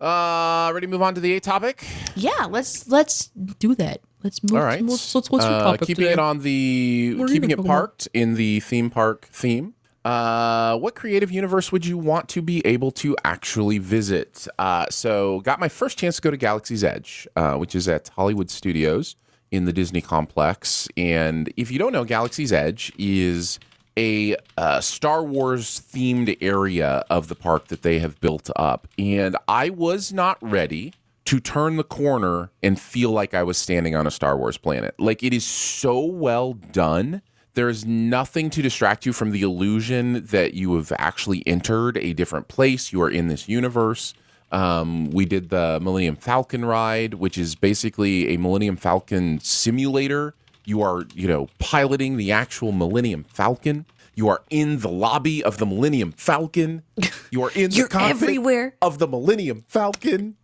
Uh, ready to move on to the eighth topic? Yeah, let's let's do that. Let's move. All right. Let's, let's, what's your Uh, topic keeping today? it on the What are keeping it gonna about? parked in the theme park theme. Uh, what creative universe would you want to be able to actually visit? Uh, so got my first chance to go to Galaxy's Edge, uh, which is at Hollywood Studios in the Disney complex. And if you don't know, Galaxy's Edge is a uh, Star Wars themed area of the park that they have built up. And I was not ready to turn the corner and feel like I was standing on a Star Wars planet. Like it is so well done. There is nothing to distract you from the illusion that you have actually entered a different place. You are in this universe. Um, we did the Millennium Falcon ride, which is basically a Millennium Falcon simulator. You are, you know, piloting the actual Millennium Falcon. You are in the lobby of the Millennium Falcon. You are in the You're cockpit everywhere. of the Millennium Falcon.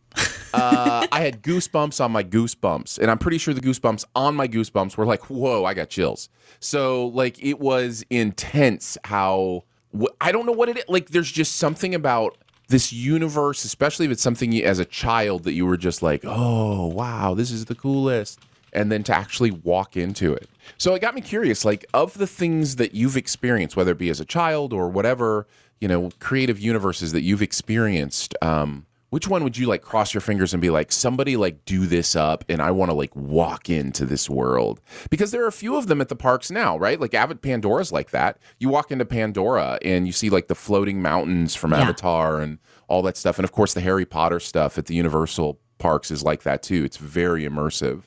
Uh, I had goosebumps on my goosebumps, and I'm pretty sure the goosebumps on my goosebumps were like, "Whoa!" I got chills. So like it was intense. How wh- I don't know what it is. Like there's just something about this universe, especially if it's something you, as a child that you were just like, "Oh wow, this is the coolest," and then to actually walk into it. So it got me curious. Like of the things that you've experienced, whether it be as a child or whatever, you know, creative universes that you've experienced. Um, which one would you like cross your fingers and be like somebody like do this up and i want to like walk into this world because there are a few of them at the parks now right like avid pandora's like that you walk into pandora and you see like the floating mountains from Yeah. avatar and all that stuff and of course the harry potter stuff at the universal parks is like that too it's very immersive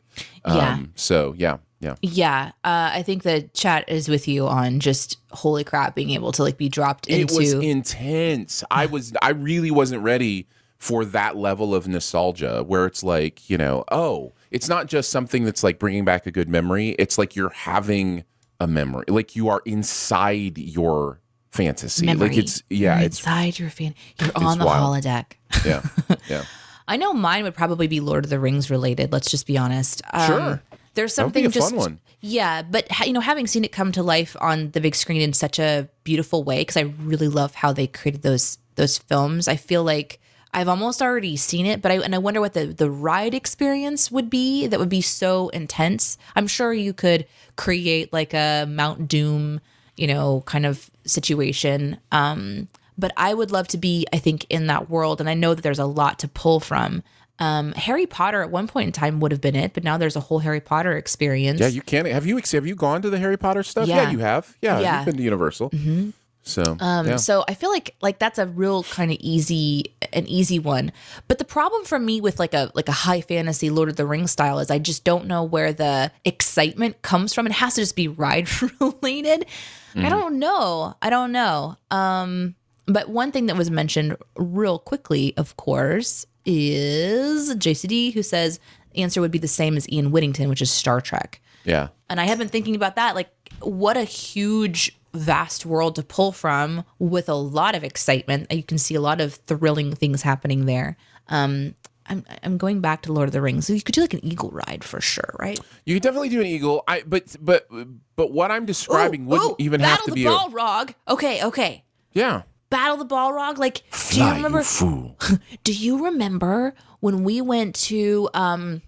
Yeah. um, so yeah yeah Yeah, uh, I think the chat is with you on just holy crap, being able to like be dropped it into. was intense i was i really wasn't ready for that level of nostalgia where it's like you know oh it's not just something that's like bringing back a good memory it's like you're having a memory like you are inside your fantasy like Memory. it's yeah You're it's inside your fan. You're on the wild. holodeck. yeah yeah I know mine would probably be Lord of the Rings related. Let's just be honest. Um, Sure. There's That would be something just yeah, but ha- you know, having seen it come to life on the big screen in such a beautiful way, because I really love how they created those those films. I feel like I've almost already seen it, but I and I wonder what the the ride experience would be. That would be so intense. I'm sure you could create like a Mount Doom, you know, kind of situation. Um, but I would love to be, I think, in that world, and I know that there's a lot to pull from. Um, Harry Potter at one point in time would have been it, but now there's a whole Harry Potter experience. yeah you can't have you have you gone to the harry potter stuff yeah, Yeah. you have yeah, Yeah. you've been to universal So, Um, yeah. so I feel like like that's a real kind of easy an easy one. But the problem for me with like a like a high fantasy Lord of the Rings style is I just don't know where the excitement comes from. It has to just be ride related. I don't know. I don't know. Um but one thing that was mentioned real quickly, of course, is JCD who says the answer would be the same as Ian Whittington, which is Star Trek. yeah. And I have been thinking about that. Like, what a huge, vast world to pull from with a lot of excitement. You can see a lot of thrilling things happening there. Um, I'm, I'm going back to Lord of the Rings. So you could do like an eagle ride for sure, right? You could definitely do an eagle. I but but but what I'm describing Ooh, wouldn't ooh, even have Battle to the be a Balrog. Okay, okay. yeah. Battle the Balrog. Like, do you remember? you fool. Do you remember when we went to um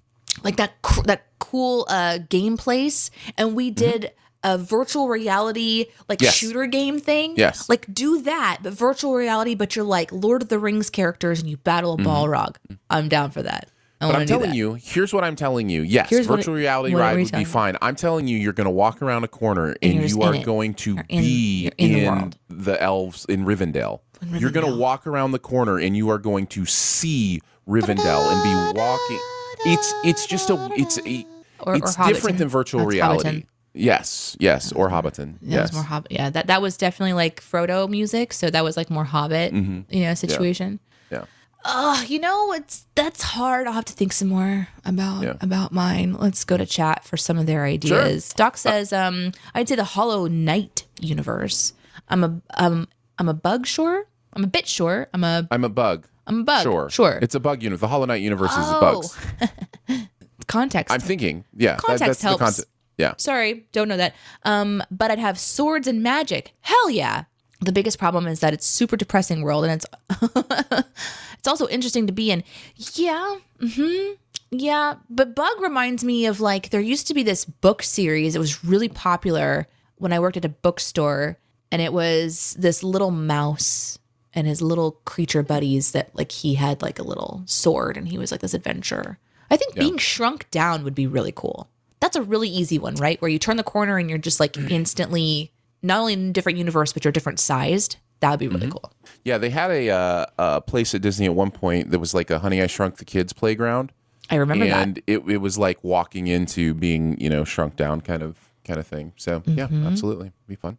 like that cr- that cool uh game place and we did a virtual reality like Mm-hmm. Yes. shooter game thing? Yes. Like do that, but virtual reality, but you're like Lord of the Rings characters and you battle a Balrog. I'm down for that. I Mm-hmm. But I'm telling that. you, here's what I'm telling you. Yes, Here's virtual reality ride would be fine. I'm telling you, you're going to walk around a corner and, you're you are going to in- be you're in the the elves in Rivendell. You're going to walk around the corner and you are going to see Rivendell and be walking. It's it's just a it's a, Or- it's or different than virtual That's reality. Hobbiton. Yes, yes, or Hobbiton. That yes. more Hobbit. Yeah, that that was definitely like Frodo music. So that was like more Hobbit, you know, situation. Mm-hmm. Yeah. Oh, you know, it's that's hard. I'll have to think some more about Yeah. about mine. Let's go to chat for some of their ideas. Uh, Doc says, um, I'd say the Hollow Knight universe. I'm a um I'm a bug sure. I'm a bit sure. I'm a I'm a bug. I'm a bug. Sure. Sure. It's a bug universe. The Hollow Knight universe is Oh. bugs. context. I'm thinking. Yeah. that- Context that's helps. the context. Yeah. Sorry, don't know that. Um, but I'd have swords and magic. Hell yeah. The biggest problem is that it's super depressing world and it's it's also interesting to be in. Yeah. Mm-hmm. Yeah. But Bug reminds me of like there used to be this book series. It was really popular when I worked at a bookstore, and it was this little mouse and his little creature buddies that like he had like a little sword and he was like this adventurer. I think being shrunk down would be really cool. That's a really easy one, right? Where you turn the corner and you're just like instantly not only in a different universe, but you're different sized. That would be really cool. Yeah, they had a uh, a place at Disney at one point that was like a Honey I Shrunk the Kids playground, I remember and that. it it was like walking into being you know shrunk down kind of kind of thing. So yeah, Mm-hmm. absolutely, be fun.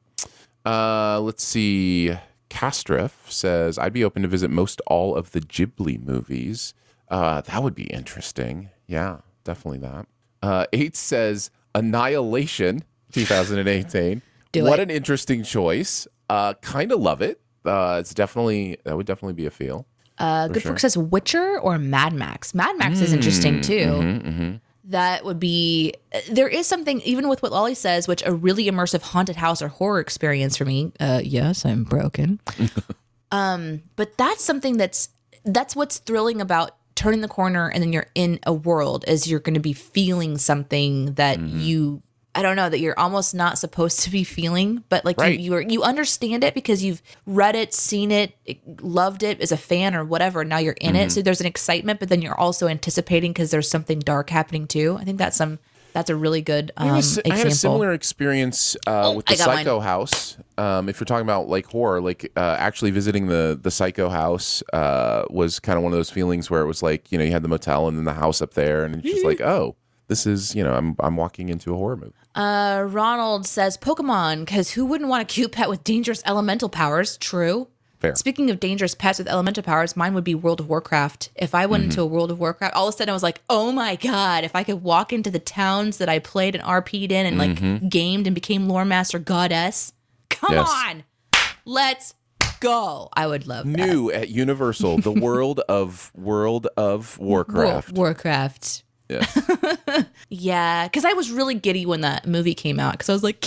Uh, let's see. Castriff says I'd be open to visit most all of the Ghibli movies. Uh, that would be interesting. Yeah, definitely that. Uh, Eight says Annihilation, 2018. What it. an interesting choice. Uh, kind of love it. Uh, it's definitely that would definitely be a feel. Uh, Good sure. Fork says Witcher or Mad Max. Mad Max is interesting too. Mm-hmm, That would be. There is something even with what Lolly says, which a really immersive haunted house or horror experience for me. Uh, yes, I'm broken. um, but that's something that's that's what's thrilling about turning the corner and then you're in a world as you're going to be feeling something that Mm-hmm. you. I don't know that you're almost not supposed to be feeling, but like Right. you, you are you understand it because you've read it, seen it, loved it as a fan or whatever. Now you're in Mm-hmm. it, so there's an excitement, but then you're also anticipating because there's something dark happening too. I think that's some that's a really good um, I, a I had a similar experience uh, with the got mine. Psycho House. Um, if you're talking about like horror, like uh, actually visiting the the Psycho House uh, was kind of one of those feelings where it was like you know you had the motel and then the house up there, and it's just like oh, this is you know I'm I'm walking into a horror movie. Uh, Ronald says Pokemon because who wouldn't want a cute pet with dangerous elemental powers? True. Fair. Speaking of dangerous pets with elemental powers, mine would be World of Warcraft. If I went into a World of Warcraft, all of a sudden I was like, oh my God, if I could walk into the towns that I played and RP'd in and like mm-hmm. gamed and became Lore Master Goddess, come Yes. on, let's go. I would love that. New at Universal, the world of World of Warcraft. War- Warcraft. Warcraft. Yeah, because I was really giddy when that movie came out because I was like,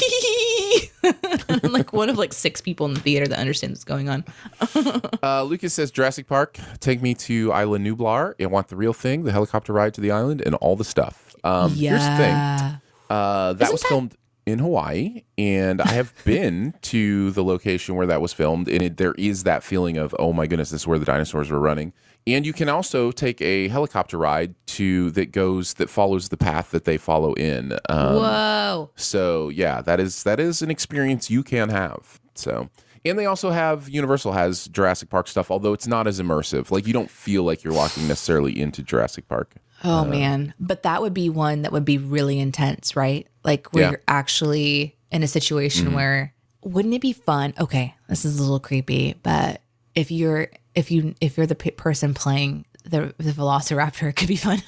I'm like one of like six people in the theater that understands what's going on. Uh, Lucas says Jurassic Park, take me to Isla Nublar. I want the real thing, the helicopter ride to the island, and all the stuff. Um, Here's the thing. Uh, that was filmed in Hawaii, and I have been to the location where that was filmed, and it, there is that feeling of, oh my goodness, this is where the dinosaurs were running. And you can also take a helicopter ride to that goes that follows the path that they follow in. Um, Whoa. so yeah, that is that is an experience you can have. So, and they also have Universal has Jurassic Park stuff, although it's not as immersive. Like you don't feel like you're walking necessarily into Jurassic Park. Oh uh, man, but that would be one that would be really intense, right? Like where Yeah. you're actually in a situation mm-hmm. where wouldn't it be fun? Okay, this is a little creepy, but if you're if you if you're the person playing the the velociraptor, it could be fun.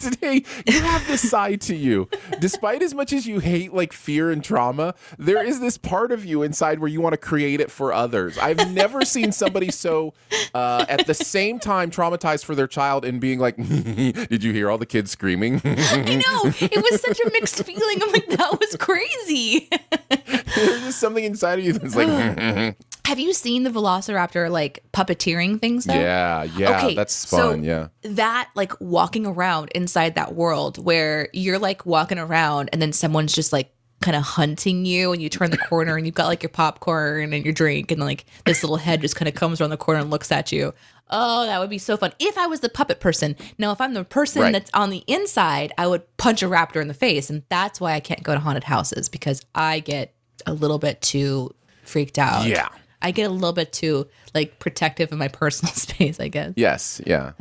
Today, you have this side to you. Despite as much as you hate like fear and trauma, there is this part of you inside where you want to create it for others. I've never seen somebody so uh, at the same time traumatized for their child and being like, "Did you hear all the kids screaming?" I know it was such a mixed feeling. I'm like, that was crazy. There's just something inside of you that's like, Have you seen the velociraptor like puppeteering things? Though? "Yeah, yeah, Okay, that's so- fun." yeah. that like walking around inside that world where you're like walking around and then someone's just like kind of hunting you and you turn the corner and you've got like your popcorn and your drink and like this little head just kind of comes around the corner and looks at you. Oh, that would be so fun. If I was the puppet person. Now, if I'm the person Right. that's on the inside, I would punch a raptor in the face. And that's why I can't go to haunted houses because I get a little bit too freaked out. Yeah. I get a little bit too like protective of my personal space, I guess. Yes, yeah.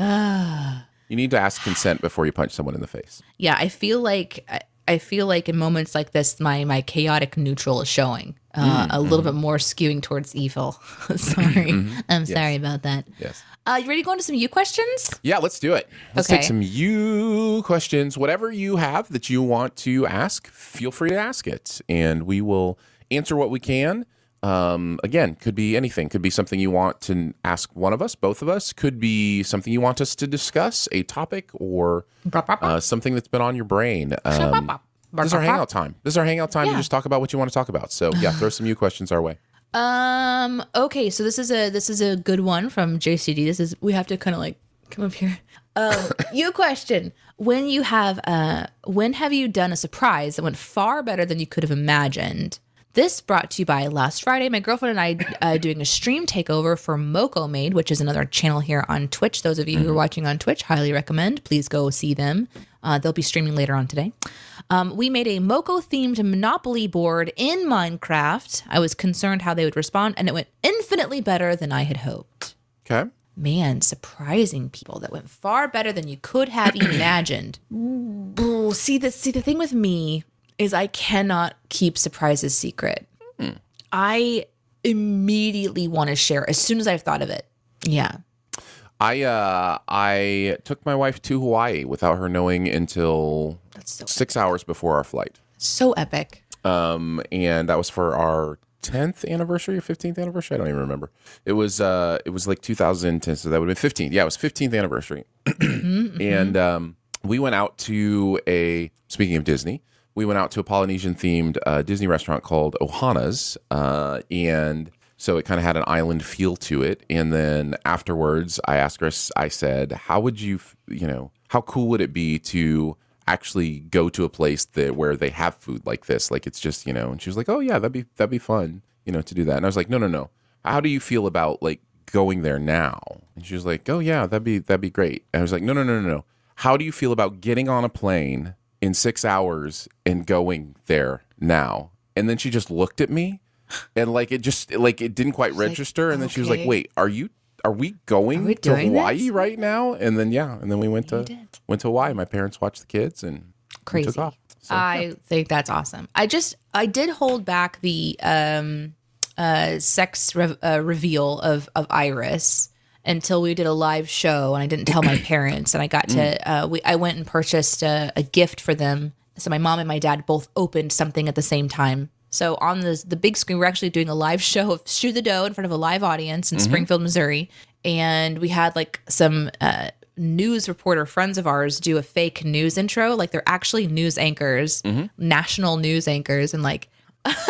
you need to ask consent before you punch someone in the face. yeah i feel like I, I feel like in moments like this my my chaotic neutral is showing uh, Mm, a little bit more skewing towards evil sorry Mm-hmm. i'm sorry about that Yes. uh you ready to go into some you questions Yeah, let's do it. Let's Okay. take some you questions. Whatever you have that you want to ask, feel free to ask it, and we will answer what we can. Um, again, could be anything. Could be something you want to ask one of us, both of us. Could be something you want us to discuss, a topic, or uh, something that's been on your brain. Um, this is our hangout time. This is our hangout time to Yeah. just talk about what you want to talk about. So yeah, throw some you questions our way. um okay so this is a this is a good one from jcd this is we have to kind of like come up here um you question when you have uh when have you done a surprise that went far better than you could have imagined This brought to you by last Friday. My girlfriend and I uh, doing a stream takeover for Moco Made, which is another channel here on Twitch. Those of you who are watching on Twitch, highly recommend. Please go see them. Uh, they'll be streaming later on today. Um, we made a Moco themed Monopoly board in Minecraft. I was concerned how they would respond, and it went infinitely better than I had hoped. Okay. Man, surprising people that went far better than you could have imagined. Ooh, see the see the thing with me is I cannot keep surprises secret. I immediately want to share as soon as I've thought of it. Yeah. I uh I took my wife to Hawaii without her knowing until so six hours before our flight. so epic. Um, and that was for our tenth anniversary or fifteenth anniversary. I don't even remember. It was uh it was like 2010, so that would have been 15. Yeah, it was 15th anniversary. And um, we went out to a speaking of Disney, we went out to a Polynesian themed uh, Disney restaurant called Ohana's, uh, and so it kind of had an island feel to it. And then afterwards, I asked her, I said, "How would you, you know, how cool would it be to?" actually go to a place that where they have food like this? Like it's just you know and she was like oh yeah that'd be that'd be fun you know to do that. And i was like no no no. How do you feel about like going there now? And she was like oh yeah that'd be that'd be great. And i was like no no no no no. How do you feel about getting on a plane in six hours and going there now. And then she just looked at me and like it just like it didn't quite like, register. And then she was like wait are you are we going Are we to hawaii this? right now? And then yeah and then we went to went to hawaii. My parents watched the kids and Crazy. took off So, I think that's awesome. I just I did hold back the um uh sex re- uh, reveal of of Iris until we did a live show and I didn't tell my parents and I got to uh we I went and purchased a, a gift for them. So my mom and my dad both opened something at the same time. So on the the big screen, we're actually doing a live show of Shoe the Dough in front of a live audience in Springfield, Missouri, and we had like some uh, news reporter friends of ours do a fake news intro. Like they're actually news anchors, national news anchors, and like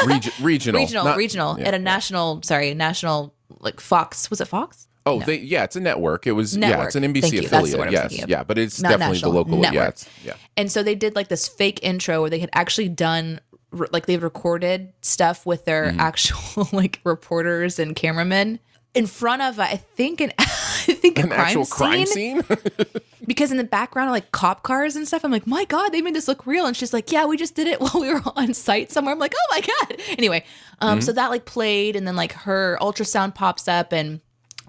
Regi- regional, regional, not- regional yeah. at a national, sorry, national like Fox. Was it Fox? Oh, they, yeah, it's a network. It was yeah, it's an NBC Thank you. That's the affiliate. Yes, yeah, but it's Not definitely national, the local. Yeah, network. it's, yeah. And so they did like this fake intro where they had actually done like they recorded stuff with their Mm-hmm. actual like reporters and cameramen. in front of I think an I think a crime crime scene? because in the background are like cop cars and stuff. I'm like, my god, they made this look real. And she's like, yeah, we just did it while we were on site somewhere. I'm like, oh my god. Anyway, um, so that like played, and then like her ultrasound pops up, and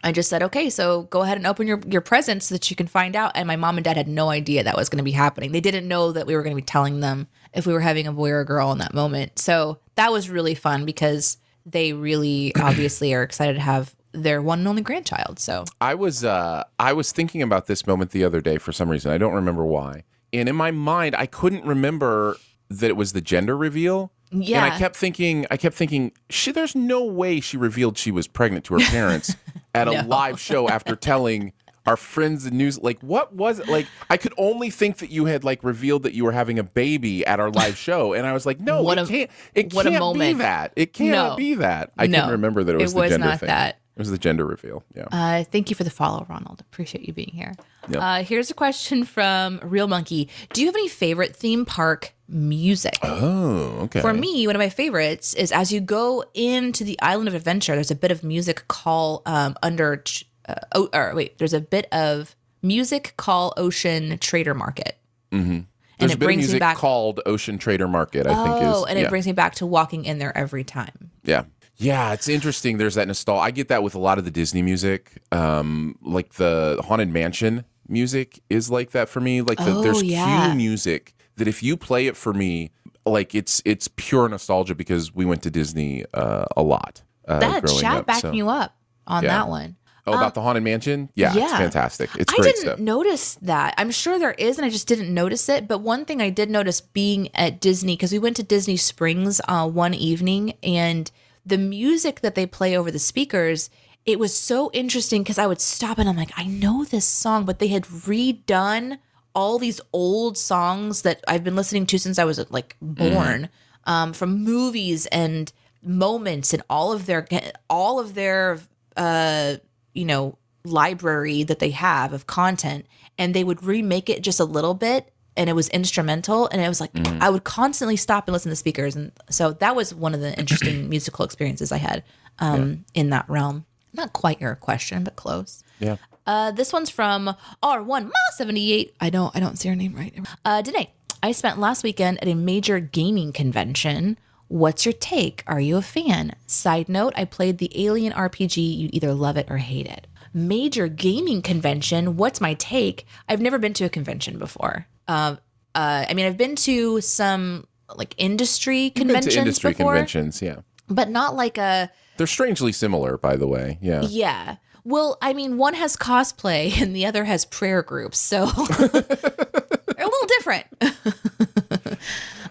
I just said, okay, so go ahead and open your your presents so that you can find out. And my mom and dad had no idea that was going to be happening. They didn't know that we were going to be telling them if we were having a boy or a girl in that moment. So that was really fun because they really obviously are excited to have their one and only grandchild. So I was uh I was thinking about this moment the other day for some reason. I don't remember why. And in my mind, I couldn't remember that it was the gender reveal. Yeah. And I kept thinking I kept thinking, she there's no way she revealed she was pregnant to her parents at a live show after telling our friends in news like what was it like i could only think that you had like revealed that you were having a baby at our live show and i was like no What it a- can't it what a can't be moment. that it cannot No. be that i No. couldn't remember that it was It the was gender not thing that. it was the gender reveal yeah Uh, thank you for the follow, Ronald. Appreciate you being here. Yep. Uh, here's a question from Real Monkey. Do you have any favorite theme park music? oh okay For me, one of my favorites is as you go into the Island of Adventure. There's a bit of music call um, under. Uh, oh, or wait, there's a bit of music call Ocean Trader Market. Mm-hmm. There's it a bit of brings me back- called Ocean Trader Market. I think is Oh, and it yeah, brings me back to walking in there every time. yeah, yeah. It's interesting. There's that nostalgia. I get that with a lot of the Disney music, um, like the Haunted Mansion music is like that for me. Like the, Oh, there's yeah. cue music that if you play it for me, like it's it's pure nostalgia because we went to Disney uh, a lot. Uh, That chat up, backing so. you up on Yeah. that one. Oh, about the Haunted Mansion? Yeah, it's yeah. fantastic. It's I great didn't stuff. notice that. I'm sure there is, and I just didn't notice it. But one thing I did notice being at Disney, because we went to Disney Springs uh, one evening, and the music that they play over the speakers, it was so interesting because I would stop and I'm like, I know this song, but they had redone all these old songs that I've been listening to since I was like born, um, from movies and moments and all of their all of their uh you know library that they have of content. And they would remake it just a little bit and it was instrumental and it was like i would constantly stop and listen to speakers. And so that was one of the interesting musical experiences i had um in that realm. Not quite your question but close. Yeah. Uh, this one's from R1 Ma 78. I don't I don't see her name right. Uh, Danae, I spent last weekend at a major gaming convention. What's your take? Are you a fan? Side note, I played the Alien RPG. You'd either love it or hate it. Major gaming convention. What's my take? I've never been to a convention before. Uh, uh, I mean, I've been to some like industry Been conventions to industry before, conventions, yeah. but not like a They're strangely similar, by the way. Yeah. yeah. Well, I mean, one has cosplay and the other has prayer groups, so they're a little different.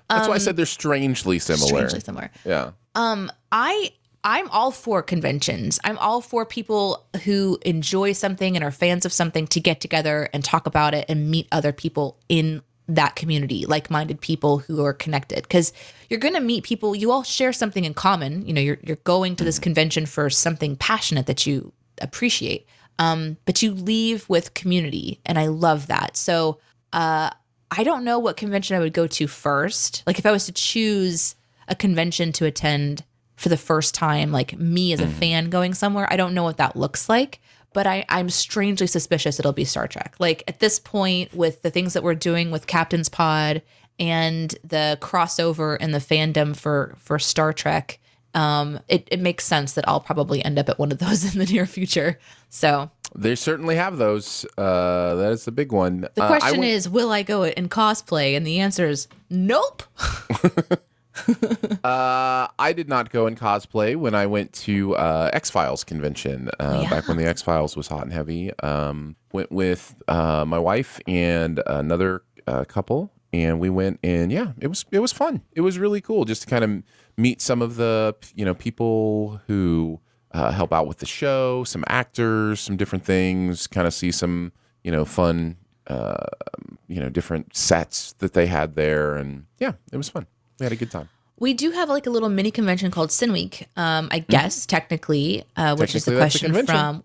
That's why I said they're strangely similar. Strangely similar. Yeah. Um, I I'm all for conventions. I'm all for people who enjoy something and are fans of something to get together and talk about it and meet other people in that community, like-minded people who are connected. Because you're going to meet people. You all share something in common. You know, you're you're going to this convention for something passionate that you appreciate. Um, but you leave with community, and I love that. So, uh, I don't know what convention I would go to first. Like if I was to choose a convention to attend for the first time, like me as a fan going somewhere, I don't know what that looks like. But I, I'm strangely suspicious it'll be Star Trek. Like at this point, with the things that we're doing with Captain's Pod and the crossover and the fandom for for Star Trek, um, it, it makes sense that I'll probably end up at one of those in the near future. So They certainly have those. Uh, that is the big one. the Uh, question is, will I go in cosplay? And the answer is nope. Uh, I did not go in cosplay when I went to uh, X Files convention uh, Yeah. back when the X Files was hot and heavy. Um, went with uh, my wife and another uh, couple, and we went and yeah, it was it was fun. It was really cool just to kind of meet some of the you know people who uh, help out with the show, some actors, some different things. Kind of see some you know fun. Uh, you know, different sets that they had there, and yeah, it was fun. We had a good time. We do have like a little mini convention called Sin Week, um, I guess technically, uh, which is the Mm-hmm. Technically, that's a question from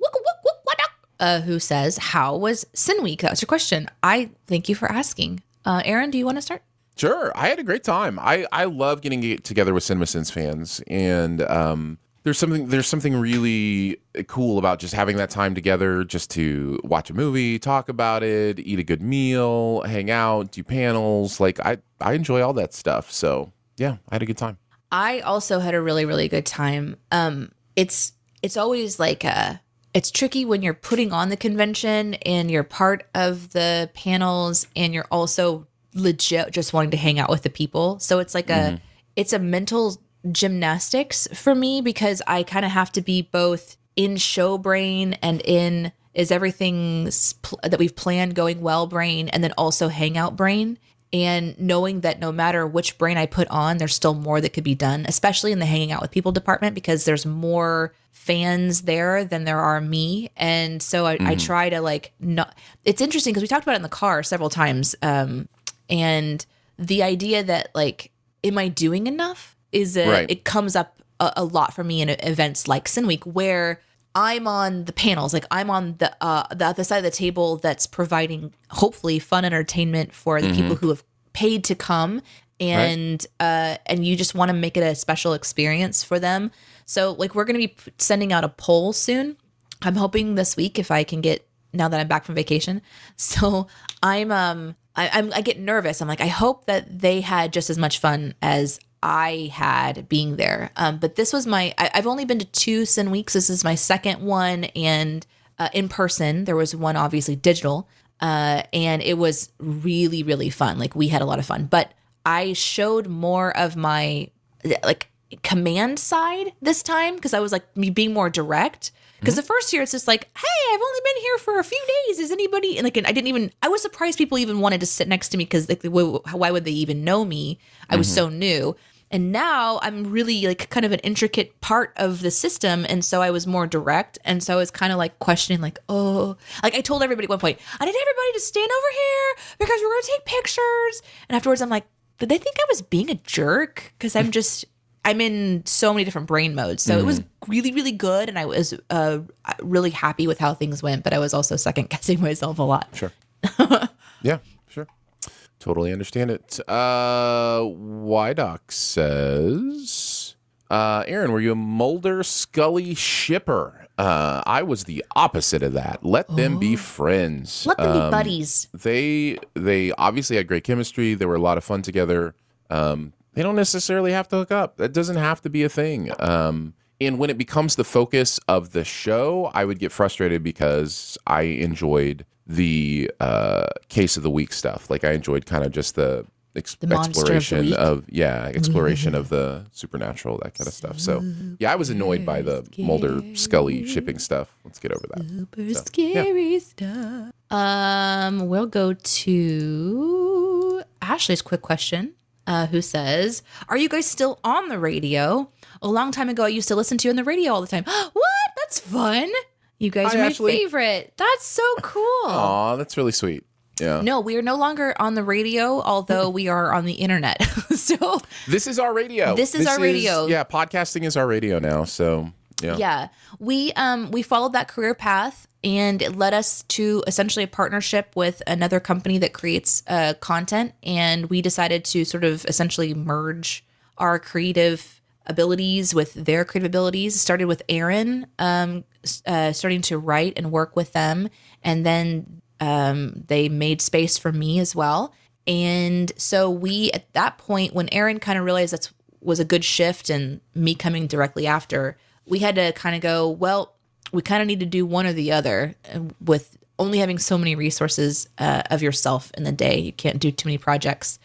uh, who says, "How was Sin Week?" That was your question. I thank you for asking. Uh, Aaron, do you want to start? Sure, I had a great time. I I love getting together with CinemaSins fans, and um, there's something there's something really cool about just having that time together just to watch a movie talk about it eat a good meal hang out do panels like i i enjoy all that stuff so yeah i had a good time I also had a really really good time. Um it's it's always like a it's tricky when you're putting on the convention and you're part of the panels and you're also legit just wanting to hang out with the people. So it's like a it's a mental gymnastics for me because I kind of have to be both in show brain and in is everything pl- that we've planned going well brain and then also hangout brain and knowing that no matter which brain I put on, there's still more that could be done, especially in the hanging out with people department because there's more fans there than there are me. And so I, I try to like not. It's interesting because we talked about it in the car several times, um, and the idea that like, am I doing enough? Is a, Right. it comes up a, a lot for me in events like Sin Week where. I'm on the panels, like I'm on the uh, the other side of the table that's providing hopefully fun entertainment for the people who have paid to come and uh and you just want to make it a special experience for them. So like we're going to be sending out a poll soon. I'm hoping this week if I can get now that I'm back from vacation. So I'm um I, I'm I get nervous. I'm like I hope that they had just as much fun as I had being there. Um, but this was my I, I've only been to two Sin Weeks. This is my second one and uh, in person. There was one obviously digital, uh, and it was really really fun. Like we had a lot of fun, but I showed more of my like command side this time because I was like being more direct. Because the first year it's just like, hey, I've only been here for a few days. Is anybody and like and I didn't even I was surprised people even wanted to sit next to me because like wh- why would they even know me? I was so mm-hmm. new. And now I'm really like kind of an intricate part of the system. And so I was more direct. And so I was kind of like questioning, like, oh, like I told everybody at one point, I need everybody to stand over here because we're going to take pictures. And afterwards, I'm like, did they think I was being a jerk? Because I'm just, I'm in so many different brain modes. So it was really, really good. And I was uh, really happy with how things went. But I was also second guessing myself a lot. Sure. yeah, sure. Totally understand it. Uh, Wydock says, uh, Aaron, were you a Mulder Scully shipper? Uh, I was the opposite of that. Let them be friends. Let them Um, be buddies. They they obviously had great chemistry. They were a lot of fun together. Um, they don't necessarily have to hook up. That doesn't have to be a thing. Um, and when it becomes the focus of the show, I would get frustrated because I enjoyed the uh, case of the week stuff. Like I enjoyed kind of just the, ex- The monster of exploration of, yeah exploration of the supernatural that kind of stuff. So yeah, I was annoyed by the Mulder Scully shipping stuff. Let's get over that. Super scary stuff. Um, we'll go to Ashley's quick question, uh, who says, "Are you guys still on the radio? A long time ago, I used to listen to you on the radio all the time. what? That's fun. You guys are my favorite. That's so cool. Aw, that's really sweet. Yeah. No, we are no longer on the radio, although we are on the internet. so This is our radio. This is our radio. yeah, podcasting is our radio now. So yeah. yeah we um we followed that career path and it led us to essentially a partnership with another company that creates uh, content. And we decided to sort of essentially merge our creative abilities with their creative abilities. Started with aaron um, uh, starting to write and work with them. And then um, they made space for me as well. And so we at that point when aaron kind of realized that was a good shift and me coming directly after we had to kind of go well we kind of need to do one or the other with only having so many resources uh, of yourself in the day. You can't do too many projects.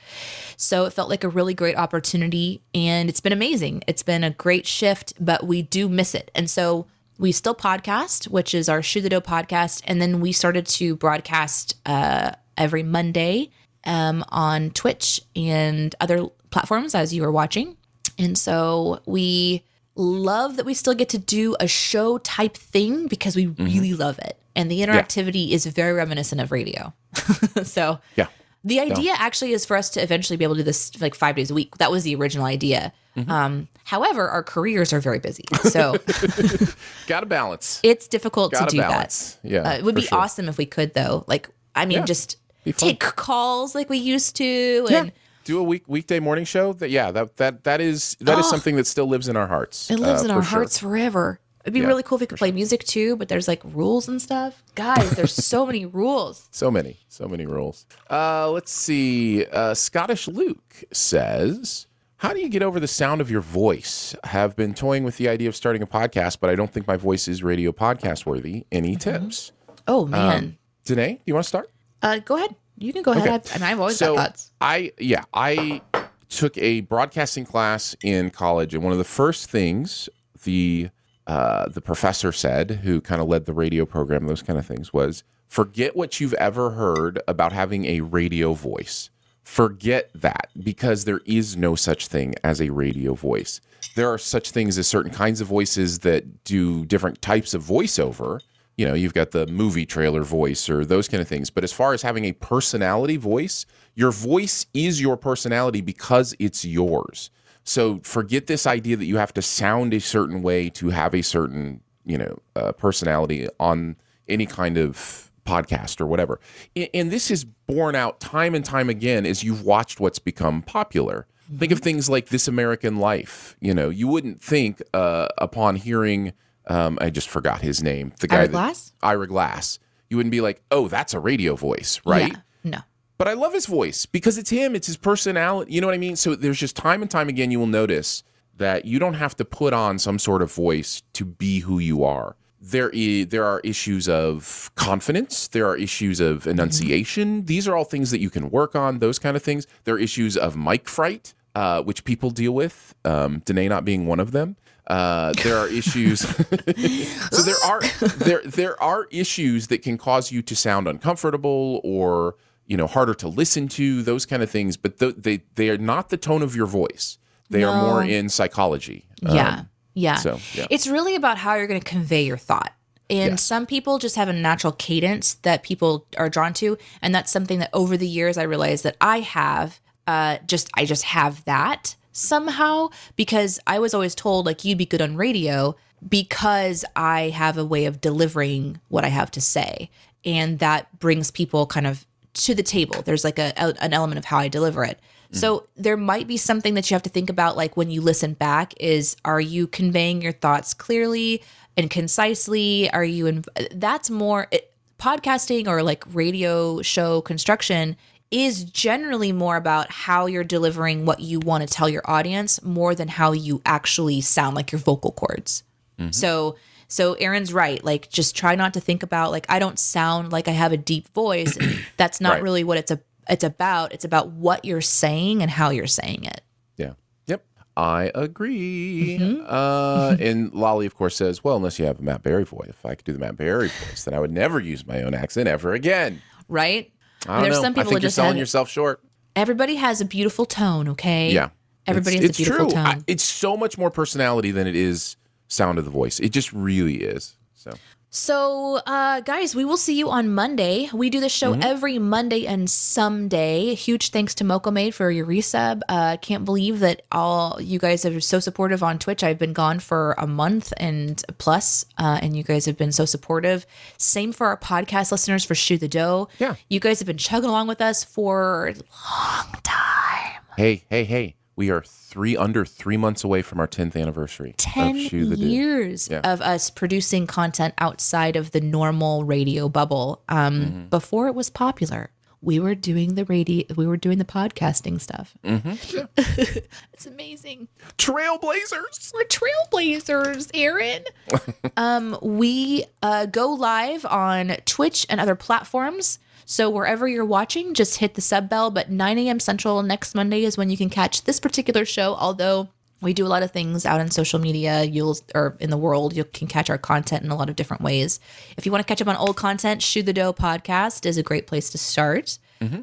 So it felt like a really great opportunity and it's been amazing. It's been a great shift but we do miss it. And so we still podcast which is our shoe the dough podcast and then we started to broadcast uh, every monday um, on twitch and other platforms as you are watching. And so we love that we still get to do a show type thing because we really love it. And the interactivity is very reminiscent of radio. so Yeah. the idea actually is for us to eventually be able to do this like five days a week. That was the original idea. Um, however, our careers are very busy. So Got to balance. it's difficult Got to do balance. that. Yeah. Uh, it would be sure. awesome if we could, though. Like, I mean, Yeah. just take calls like we used to Yeah. and do a week weekday morning show. That yeah, that that that is that is Oh. something that still lives in our hearts. It lives uh, in our sure. hearts forever. It'd be Yeah, really cool if we could play music too, but there's like rules and stuff. Guys, there's so many rules. So many, so many rules. Uh, let's see. Uh, Scottish Luke says, "How do you get over the sound of your voice? Have been toying with the idea of starting a podcast, but I don't think my voice is radio podcast worthy. Any Mm-hmm. tips?" Oh man. Um, Danae, do you want to start? uh, go ahead. You can go ahead. Okay. I've, and I've always so got thoughts. I yeah I took a broadcasting class in college, and one of the first things the uh, the professor said, who kind of led the radio program, those kind of things, was forget what you've ever heard about having a radio voice. Forget that because there is no such thing as a radio voice. There are such things as certain kinds of voices that do different types of voiceover you know, you've got the movie trailer voice or those kind of things. But as far as having a personality voice, your voice is your personality because it's yours. So forget this idea that you have to sound a certain way to have a certain, you know, uh, personality on any kind of podcast or whatever. And, and this is borne out time and time again as you've watched what's become popular. Think of things like This American Life. You know, you wouldn't think uh, upon hearing um, I just forgot his name. The guy Ira that- Glass? Ira Glass. You wouldn't be like, oh, that's a radio voice, right? Yeah. No. But I love his voice because it's him. It's his personality. You know what I mean? So there's just time and time again, you will notice that you don't have to put on some sort of voice to be who you are. There is, there are issues of confidence. There are issues of enunciation. These are all things that you can work on. Those kind of things. There are issues of mic fright, uh, which people deal with. Um, Danae not being one of them. Uh, there are issues. so there are there there are issues that can cause you to sound uncomfortable or you know harder to listen to. Those kind of things. But th- they they are not the tone of your voice. They are more in psychology. Yeah. Um, yeah. so, yeah. It's really about how you're going to convey your thought. And Yes. some people just have a natural cadence that people are drawn to. And that's something that over the years I realized that I have. Uh, just I just have that somehow because I was always told like you'd be good on radio because I have a way of delivering what I have to say, and that brings people kind of to the table. There's like a, a- an element of how I deliver it. So mm. there might be something that you have to think about like when you listen back is are you conveying your thoughts clearly and concisely? Are you in that's more it, podcasting or like radio show construction is generally more about how you're delivering what you want to tell your audience more than how you actually sound like your vocal cords. So so Aaron's right. Like just try not to think about like I don't sound like I have a deep voice. That's not Right. really what it's a it's about. It's about what you're saying and how you're saying it. Yeah. Yep. I agree. Mm-hmm. Uh, and Lolly, of course, says, well, unless you have a Matt Berry voice. If I could do the Matt Berry voice, then I would never use my own accent ever again. Right? I don't There's know. some people I think you're selling have- yourself short. Everybody has a beautiful tone, okay? Yeah. Everybody it's, has a beautiful true. tone. I- it's so much more personality than it is sound of the voice. It just really is. So So, uh, guys, we will see you on Monday. We do the show Mm-hmm. every Monday and someday. Huge thanks to Moco Made for your resub. Uh, can't believe that all you guys are so supportive on Twitch. I've been gone for a month and plus, uh, and you guys have been so supportive. Same for our podcast listeners for Shoe the Dough. Yeah. You guys have been chugging along with us for a long time. hey, hey, hey, we are three under three months away from our 10th anniversary 10 of Shoe the years Yeah. of us producing content outside of the normal radio bubble um, Mm-hmm. before it was popular we were doing the radio we were doing the podcasting stuff Mm-hmm. it's amazing Trailblazers. we're trailblazers aaron um, we uh, go live on twitch and other platforms so wherever you're watching just hit the sub bell but 9 a.m central next monday is when you can catch this particular show although we do a lot of things out on social media. You'll or in the world you can catch our content in a lot of different ways. If you want to catch up on old content shoe the dough podcast is a great place to start.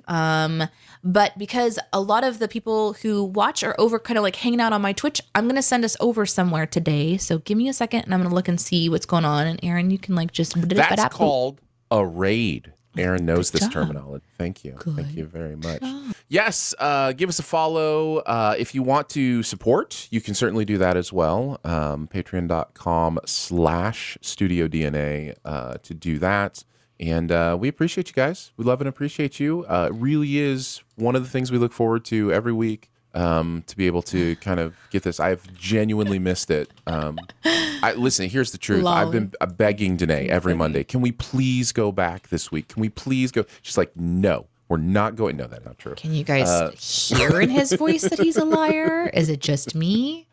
Um but because a lot of the people who watch are over kind of like hanging out on my twitch i'm going to send us over somewhere today. So give me a second and i'm going to look and see what's going on. And aaron you can like just That's called a raid. Aaron knows this job. terminology. Thank you. Thank you very much. Yes, uh, give us a follow. Uh, if you want to support, you can certainly do that as well. Um, Patreon.com slash Studio DNA uh, to do that. And uh, we appreciate you guys. We love and appreciate you. Uh, it really is one of the things we look forward to every week um, to be able to kind of get this. I've genuinely missed it. Um, I, listen, here's the truth. I've been uh, begging Danae every Monday, can we please go back this week? Can we please go? She's like, no, we're not going. No, that's not true. Can you guys hear in his voice that he's a liar? Is it just me?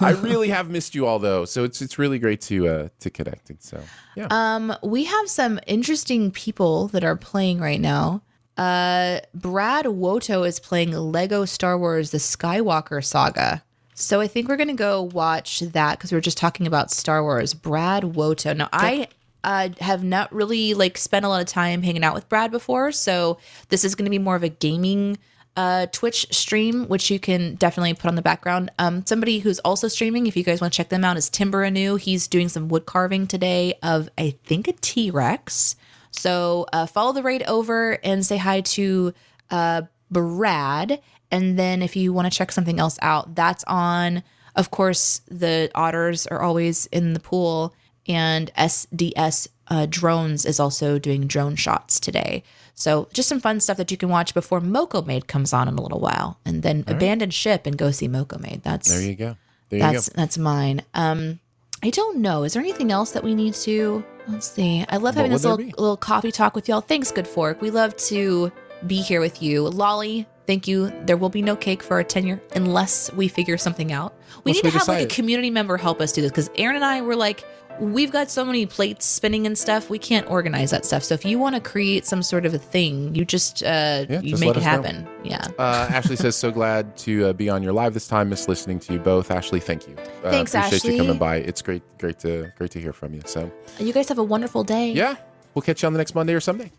I really have missed you all though, so it's it's really great to uh, to connect. And so yeah, Um, we have some interesting people that are playing right now. Uh, Brad Woto is playing Lego Star Wars: The Skywalker Saga. So I think we're gonna go watch that because we were just talking about Star Wars. Brad Woto. Now I uh, have not really like spent a lot of time hanging out with Brad before, so this is gonna be more of a gaming uh Twitch stream, which you can definitely put on the background. Um, somebody who's also streaming, if you guys want to check them out, is Timber Anu. He's doing some wood carving today of I think a T Rex. So uh, follow the raid over and say hi to uh, Brad. And then if you want to check something else out, that's on. Of course, the otters are always in the pool, and SDS uh, Drones is also doing drone shots today. So just some fun stuff that you can watch before Moko Maid comes on in a little while, and then abandon ship and go see Moko Maid. That's there you go. There you that's go. that's mine. Um, I don't know. Is there anything else that we need to? Let's see. I love What having this little, little coffee talk with y'all. Thanks, Good Fork. We love to be here with you, Lolly. Thank you. There will be no cake for our tenure unless we figure something out. We Unless need to we have like a community member help us do this because Aaron and I were like, we've got so many plates spinning and stuff. We can't organize that stuff. So if you want to create some sort of a thing, you just uh, Yeah, you just make it us know. happen. Yeah. Uh, Ashley says, so glad to uh, be on your live this time. Miss listening to you both. Ashley, thank you. Uh, Thanks, appreciate Ashley. you coming by. It's great, great to great to hear from you. So You guys have a wonderful day. yeah, we'll catch you on the next Monday or Sunday.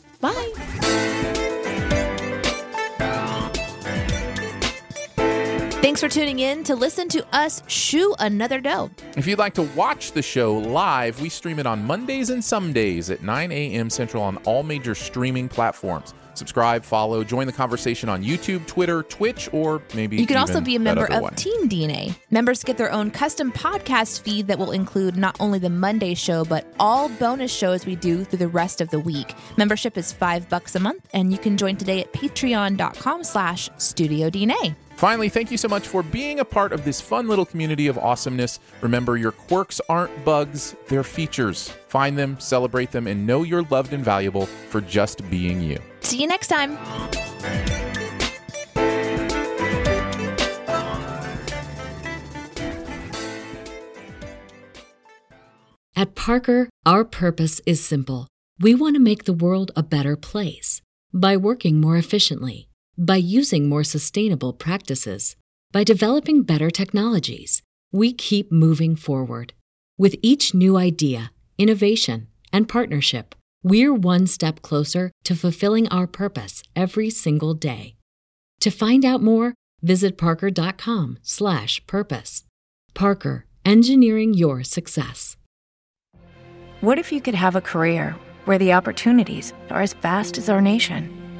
Thanks for tuning in to listen to us shoe another dough. If you'd like to watch the show live, we stream it on Mondays and some days at 9 a.m. Central on all major streaming platforms. Subscribe, follow, join the conversation on YouTube, Twitter, Twitch, or maybe You can also be a member of one. Team DNA. Members get their own custom podcast feed that will include not only the Monday show, but all bonus shows we do through the rest of the week. Membership is five bucks a month, and you can join today at patreon.com slash studio DNA. Finally, thank you so much for being a part of this fun little community of awesomeness. Remember, your quirks aren't bugs, they're features. Find them, celebrate them, and know you're loved and valuable for just being you. See you next time. At Parker, our purpose is simple. We want to make the world a better place by working more efficiently, by using more sustainable practices, by developing better technologies. We keep moving forward. With each new idea, innovation, and partnership, we're one step closer to fulfilling our purpose every single day. To find out more, visit parker.com/purpose. Parker, engineering your success. What if you could have a career where the opportunities are as vast as our nation,